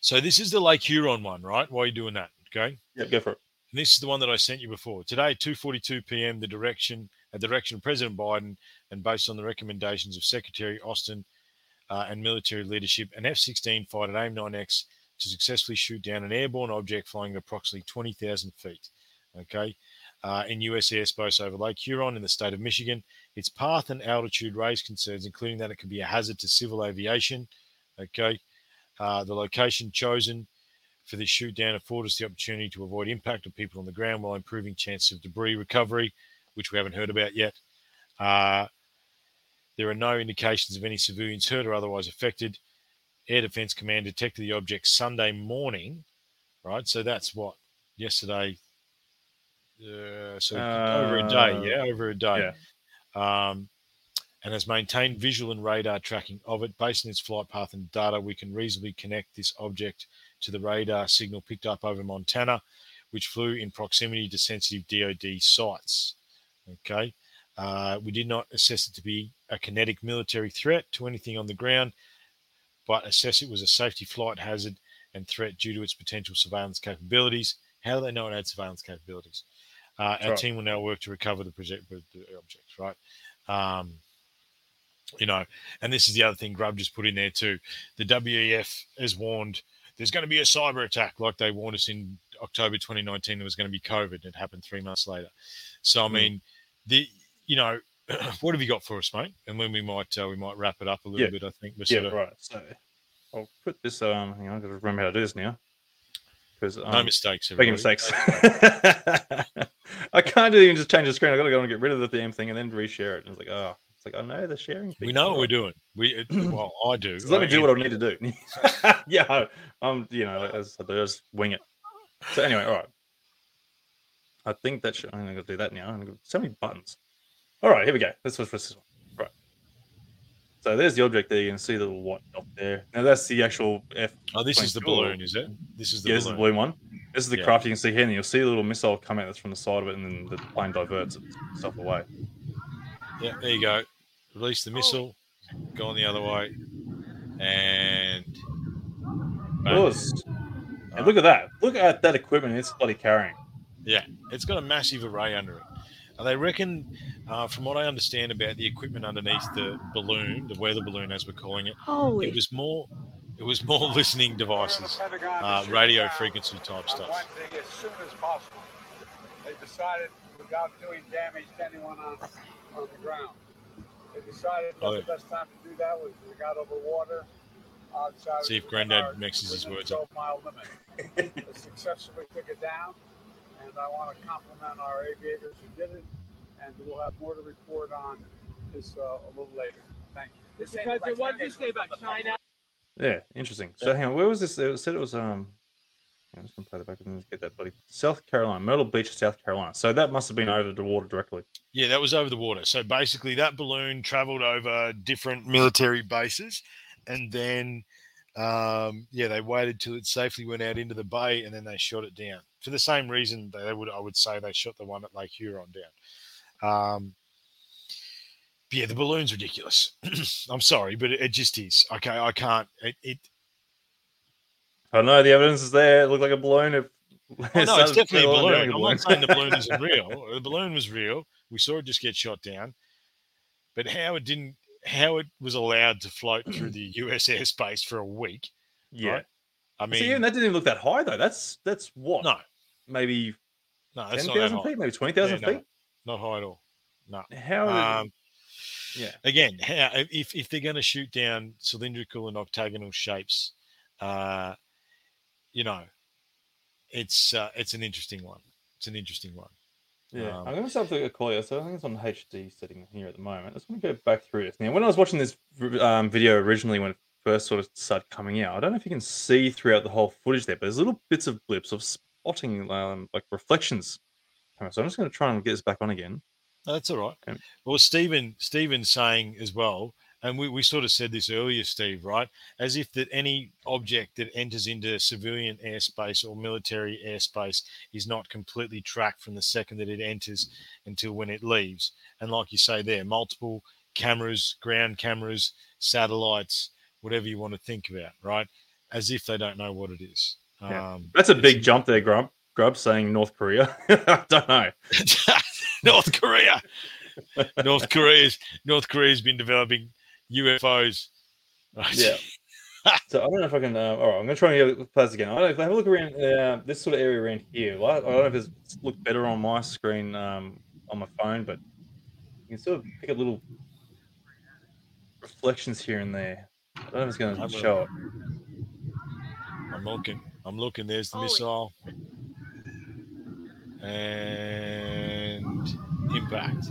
So this is the Lake Huron one, right? Why are you doing that? Okay. Yep, go for it. And this is the one that I sent you before. Today, 2:42 p.m. The direction at the direction of President Biden and based on the recommendations of Secretary Austin uh, and military leadership, an F-16 fighter AIM-9X to successfully shoot down an airborne object flying at approximately 20,000 feet. Okay, uh, in U.S. airspace over Lake Huron in the state of Michigan. Its path and altitude raise concerns, including that it could be a hazard to civil aviation. Okay, uh, the location chosen for this shoot down us the opportunity to avoid impact of people on the ground while improving chances of debris recovery, which we haven't heard about yet. Uh, there are no indications of any civilians hurt or otherwise affected. Air Defense Command detected the object Sunday morning, right? So that's what yesterday. Uh, so uh, over a day, yeah, over a day. Yeah. Um, and has maintained visual and radar tracking of it. Based on its flight path and data, we can reasonably connect this object to the radar signal picked up over Montana, which flew in proximity to sensitive DoD sites. Okay. Uh, we did not assess it to be a kinetic military threat to anything on the ground, but assess it was a safety flight hazard and threat due to its potential surveillance capabilities. How do they know it had surveillance capabilities? Uh, our right. team will now work to recover the, project, the objects, right? Um, you know, and this is the other thing Grub just put in there too. The WEF has warned there's going to be a cyber attack like they warned us in October 2019 there was going to be COVID. It happened three months later. So I hmm. mean, the you know, what have you got for us, mate? And when we might uh, we might wrap it up a little yeah. bit. I think. yeah, of... right. So I'll put this. Um, hang on, I've got to remember how to do this now. Because um, no mistakes. Making mistakes. I can't even just change the screen. I've got to go and get rid of the damn thing and then reshare it. And it's like, oh, like, I know the sharing. We know what we're doing. We well, I do. let me do what I need to do. yeah, I'm. You know, as I do, just wing it. So anyway, all right. I think that should, I'm going to do that now. I'm so many buttons. All right, here we go. This was for this one. Right. So there's the object there. You can see the little white dot there. Now that's the actual F. Oh, this is the balloon, is it? This is the yeah, balloon. this is the blue one. This is the yeah. craft you can see here, and you'll see a little missile come out that's from the side of it, and then the plane diverts itself away. Yeah, there you go release the missile, go on the other way, and. And look at that. Look at that equipment it's bloody carrying. Yeah, it's got a massive array under it. And they reckon, uh, from what I understand about the equipment underneath the balloon, the weather balloon as we're calling it, Holy. it was more it was more listening devices, uh, radio frequency type stuff. As soon as possible, they decided without doing damage to anyone on, on the ground. They decided that oh, yeah. the best time to do that was we got over water. Outside See if Granddad mixes his words up. Mile limit. successfully took it down, and I want to compliment our aviators who did it, and we'll have more to report on this uh, a little later. Thank you. Because what did you say about China? Yeah, interesting. So hang on, where was this? It said it was um I'm just gonna play the back and get that, buddy. South Carolina, Myrtle Beach, South Carolina. So that must have been over the water directly. Yeah, that was over the water. So basically, that balloon traveled over different military bases, and then, um, yeah, they waited till it safely went out into the bay, and then they shot it down for the same reason they would, I would say, they shot the one at Lake Huron down. Um, yeah, the balloon's ridiculous. I'm sorry, but it, it, just is. Okay, I can't. It, it I know the evidence is there. It looked like a balloon. If oh, no, it's definitely a balloon. I'm not saying the balloon isn't real. The balloon was real. We saw it just get shot down. But how it didn't, how it was allowed to float through the US airspace for a week. Yeah. Right? I mean, See, even that didn't even look that high though. That's that's what? No, maybe No, ten that's not that thousand feet, maybe twenty thousand Yeah, no, feet. Not high at all. No. How? Um, yeah. again, how, if if they're going to shoot down cylindrical and octagonal shapes, uh, you know, it's uh, it's an interesting one. It's an interesting one. Yeah, Um, I'm going to start with a call. So I think it's on HD setting here at the moment. I just want to go back through this. Now, when I was watching this um, video originally, when it first sort of started coming out, I don't know if you can see throughout the whole footage there, but there's little bits of blips of spotting, um, like reflections. So I'm just going to try and get this back on again. That's all right. Okay. Well, Stephen, Stephen's saying as well, and we, we sort of said this earlier, Steve, right? As if that any object that enters into civilian airspace or military airspace is not completely tracked from the second that it enters until when it leaves. And like you say there, multiple cameras, ground cameras, satellites, whatever you want to think about, right? As if they don't know what it is. Yeah. Um, That's a big jump there, Grub. Grub saying North Korea. I don't know. North Korea. North Korea's North Korea's been developing UFOs. Right. Yeah. So I don't know if I can. Uh, all right, I'm going to try and get players again. I don't know if I have a look around uh, this sort of area around here. Well, I don't know if it's looked better on my screen um, on my phone, but you can sort of pick up little reflections here and there. I don't know if it's going I'm to show it. I'm looking. I'm looking. There's the it- missile. And impact.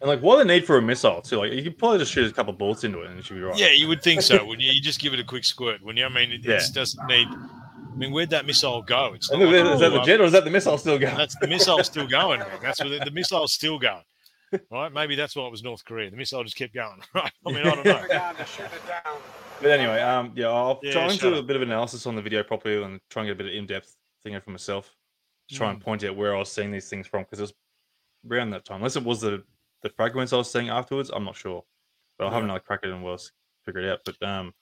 And like, what the need for a missile too? Like, you could probably just shoot a couple of bullets into it and it should be right. Yeah, you would think so. Wouldn't you? You just give it a quick squirt, wouldn't you? I mean, it, Yeah. doesn't need. I mean, where'd that missile go? It's not look, like, is that oh, uh, legit or is that the missile still going? That's the missile's still going. Man. That's what the, the missile's still going. Right? Maybe that's why it was North Korea. The missile just kept going. Right? I mean, I don't know. Down to shoot it down. But anyway, um, yeah, I'll Yeah, try and shut do a bit of analysis on the video properly and try and get a bit of in-depth thing for myself. To try Mm. and point out where I was seeing these things from because it was around that time. Unless it was the the fragments I was saying afterwards, I'm not sure. But I'll have Yeah. another crack at it and we'll figure it out. But um,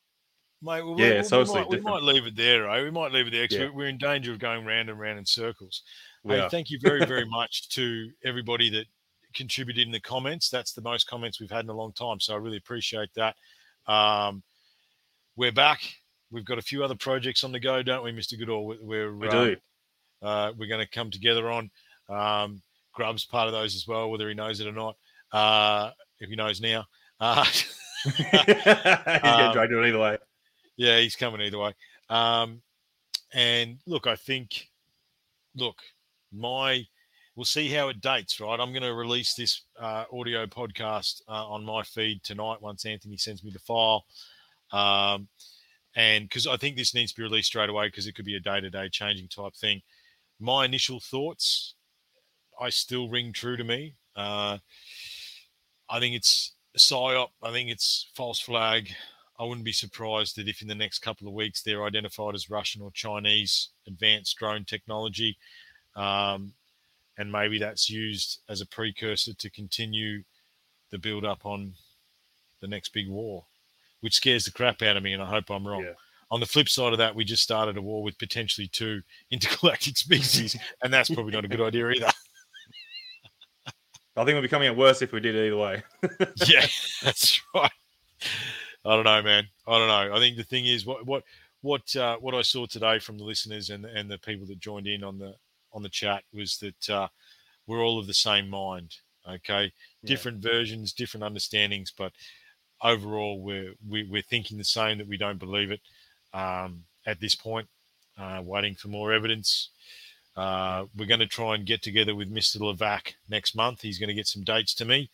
Mate, well, Yeah, we, it's we, obviously might, we might leave it there, right? We might leave it there because Yeah. we're, in danger of going round and round in circles. Hey, thank you very, very much to everybody that contributed in the comments. That's the most comments we've had in a long time. So I really appreciate that. Um, we're back. We've got a few other projects on the go, don't we, Mr. Goodall? We're, we uh, do. uh, we're going to come together on. Um, Grub's part of those as well, whether he knows it or not. Uh, if he knows now. Uh, He's getting um, dragged it either way. yeah, he's coming either way. Um, and look, I think, look, my, we'll see how it dates, right? I'm going to release this uh, audio podcast uh, on my feed tonight once Anthony sends me the file. Um, and because I think this needs to be released straight away because it could be a day to day changing type thing. My initial thoughts, I still ring true to me. Uh, I think it's a psyop. I think it's false flag. I wouldn't be surprised that if in the next couple of weeks they're identified as Russian or Chinese advanced drone technology, um, and maybe that's used as a precursor to continue the build up on the next big war, which scares the crap out of me, and I hope I'm wrong. Yeah. On the flip side of that, we just started a war with potentially two intergalactic species, and that's probably not a good idea either. I think we'll be coming out worse if we did either way. yeah, that's right. I don't know, man. I don't know. I think the thing is what what what uh, what I saw today from the listeners and and the people that joined in on the on the chat was that uh, we're all of the same mind. Okay, Yeah. different versions, different understandings, but overall we're we, we're thinking the same. That we don't believe it um, at this point. Uh, waiting for more evidence. Uh, we're going to try and get together with Mr. Levac next month. He's going to get some dates to me,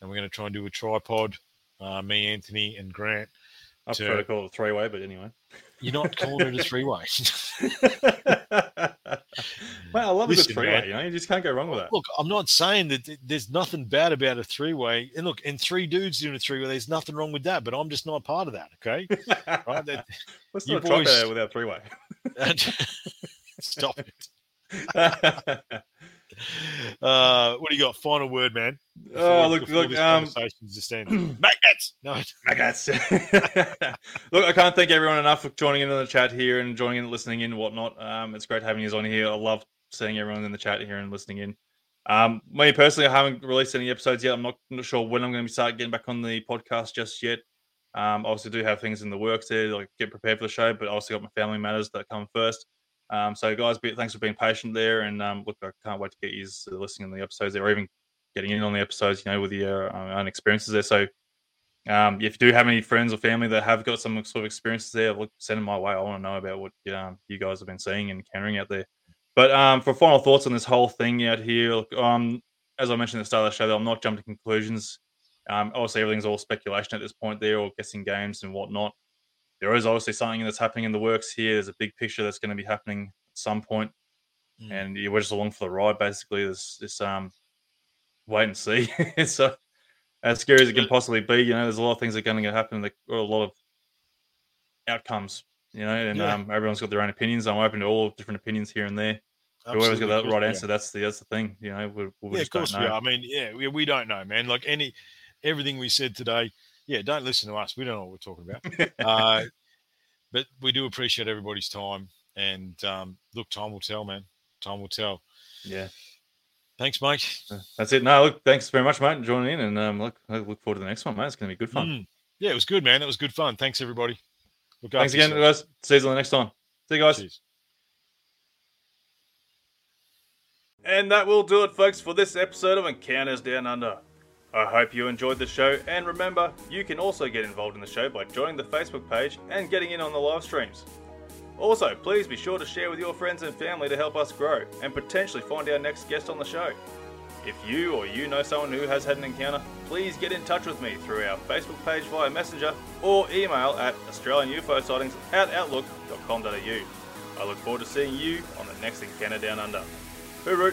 and we're going to try and do a tripod. Uh, me, Anthony, and Grant. I to- prefer to call it a three way, but anyway. You're not calling it a three-way. well, I love a Listen, good three way. man. You know, you just can't go wrong with that. Look, I'm not saying that there's nothing bad about a three-way. And look, and three dudes doing a three-way, there's nothing wrong with that. But I'm just not part of that. Okay, right? That, Let's you not try boys- that without three way. stop it. Uh, what do you got? Final word, man. oh, look, look, um, just ended. Magnets. No, magnets. Look, I can't thank everyone enough for joining in on the chat here and joining in, listening in, whatnot. Um, it's great having you on here. I love seeing everyone in the chat here and listening in. Um, me personally, I haven't released any episodes yet. I'm not, not sure when I'm going to start getting back on the podcast just yet. Um, obviously, do have things in the works there, like get prepared for the show, but I also got my family matters that come first. Um, so, guys, thanks for being patient there. And um, look, I can't wait to get you listening on the episodes there, or even getting in on the episodes, you know, with your uh, own experiences there. So, um, if you do have any friends or family that have got some sort of experiences there, look, send them my way. I want to know about what um, you guys have been seeing and encountering out there. But um, for final thoughts on this whole thing out here, look, um, as I mentioned at the start of the show, I'm not jumping to conclusions. Obviously, everything's all speculation at this point there, or guessing games and whatnot. There is obviously something that's happening in the works here. There's a big picture that's going to be happening at some point, mm. and we're just along for the ride. Basically, this this um, wait and see. it's uh, as scary as it can possibly be. You know, there's a lot of things that are going to happen, that, or a lot of outcomes. You know, and yeah. um, everyone's got their own opinions. I'm open to all different opinions here and there. Absolutely. Whoever's got that right answer, that's the that's the thing. You know, we, we yeah, of course we are. I mean, yeah, we, we don't know, man. Like any everything we said today, yeah, don't listen to us. We don't know what we're talking about. uh, but we do appreciate everybody's time. And um, look, time will tell, man. Time will tell. Yeah. Thanks, mate. That's it. No, look, thanks very much, mate, joining in. And um, look, I look forward to the next one, mate. It's going to be good fun. Mm. Yeah, it was good, man. It was good fun. Thanks, everybody. Look thanks again, guys. See you on the next time. See you guys. Cheers. And that will do it, folks, for this episode of Encounters Down Under. I hope you enjoyed the show, and remember, you can also get involved in the show by joining the Facebook page and getting in on the live streams. Also, please be sure to share with your friends and family to help us grow and potentially find our next guest on the show. If you or you know someone who has had an encounter, please get in touch with me through our Facebook page via Messenger or email at Australian UFO sightings at outlook.com.au. I look forward to seeing you on the next Encounter Down Under. Hooroo!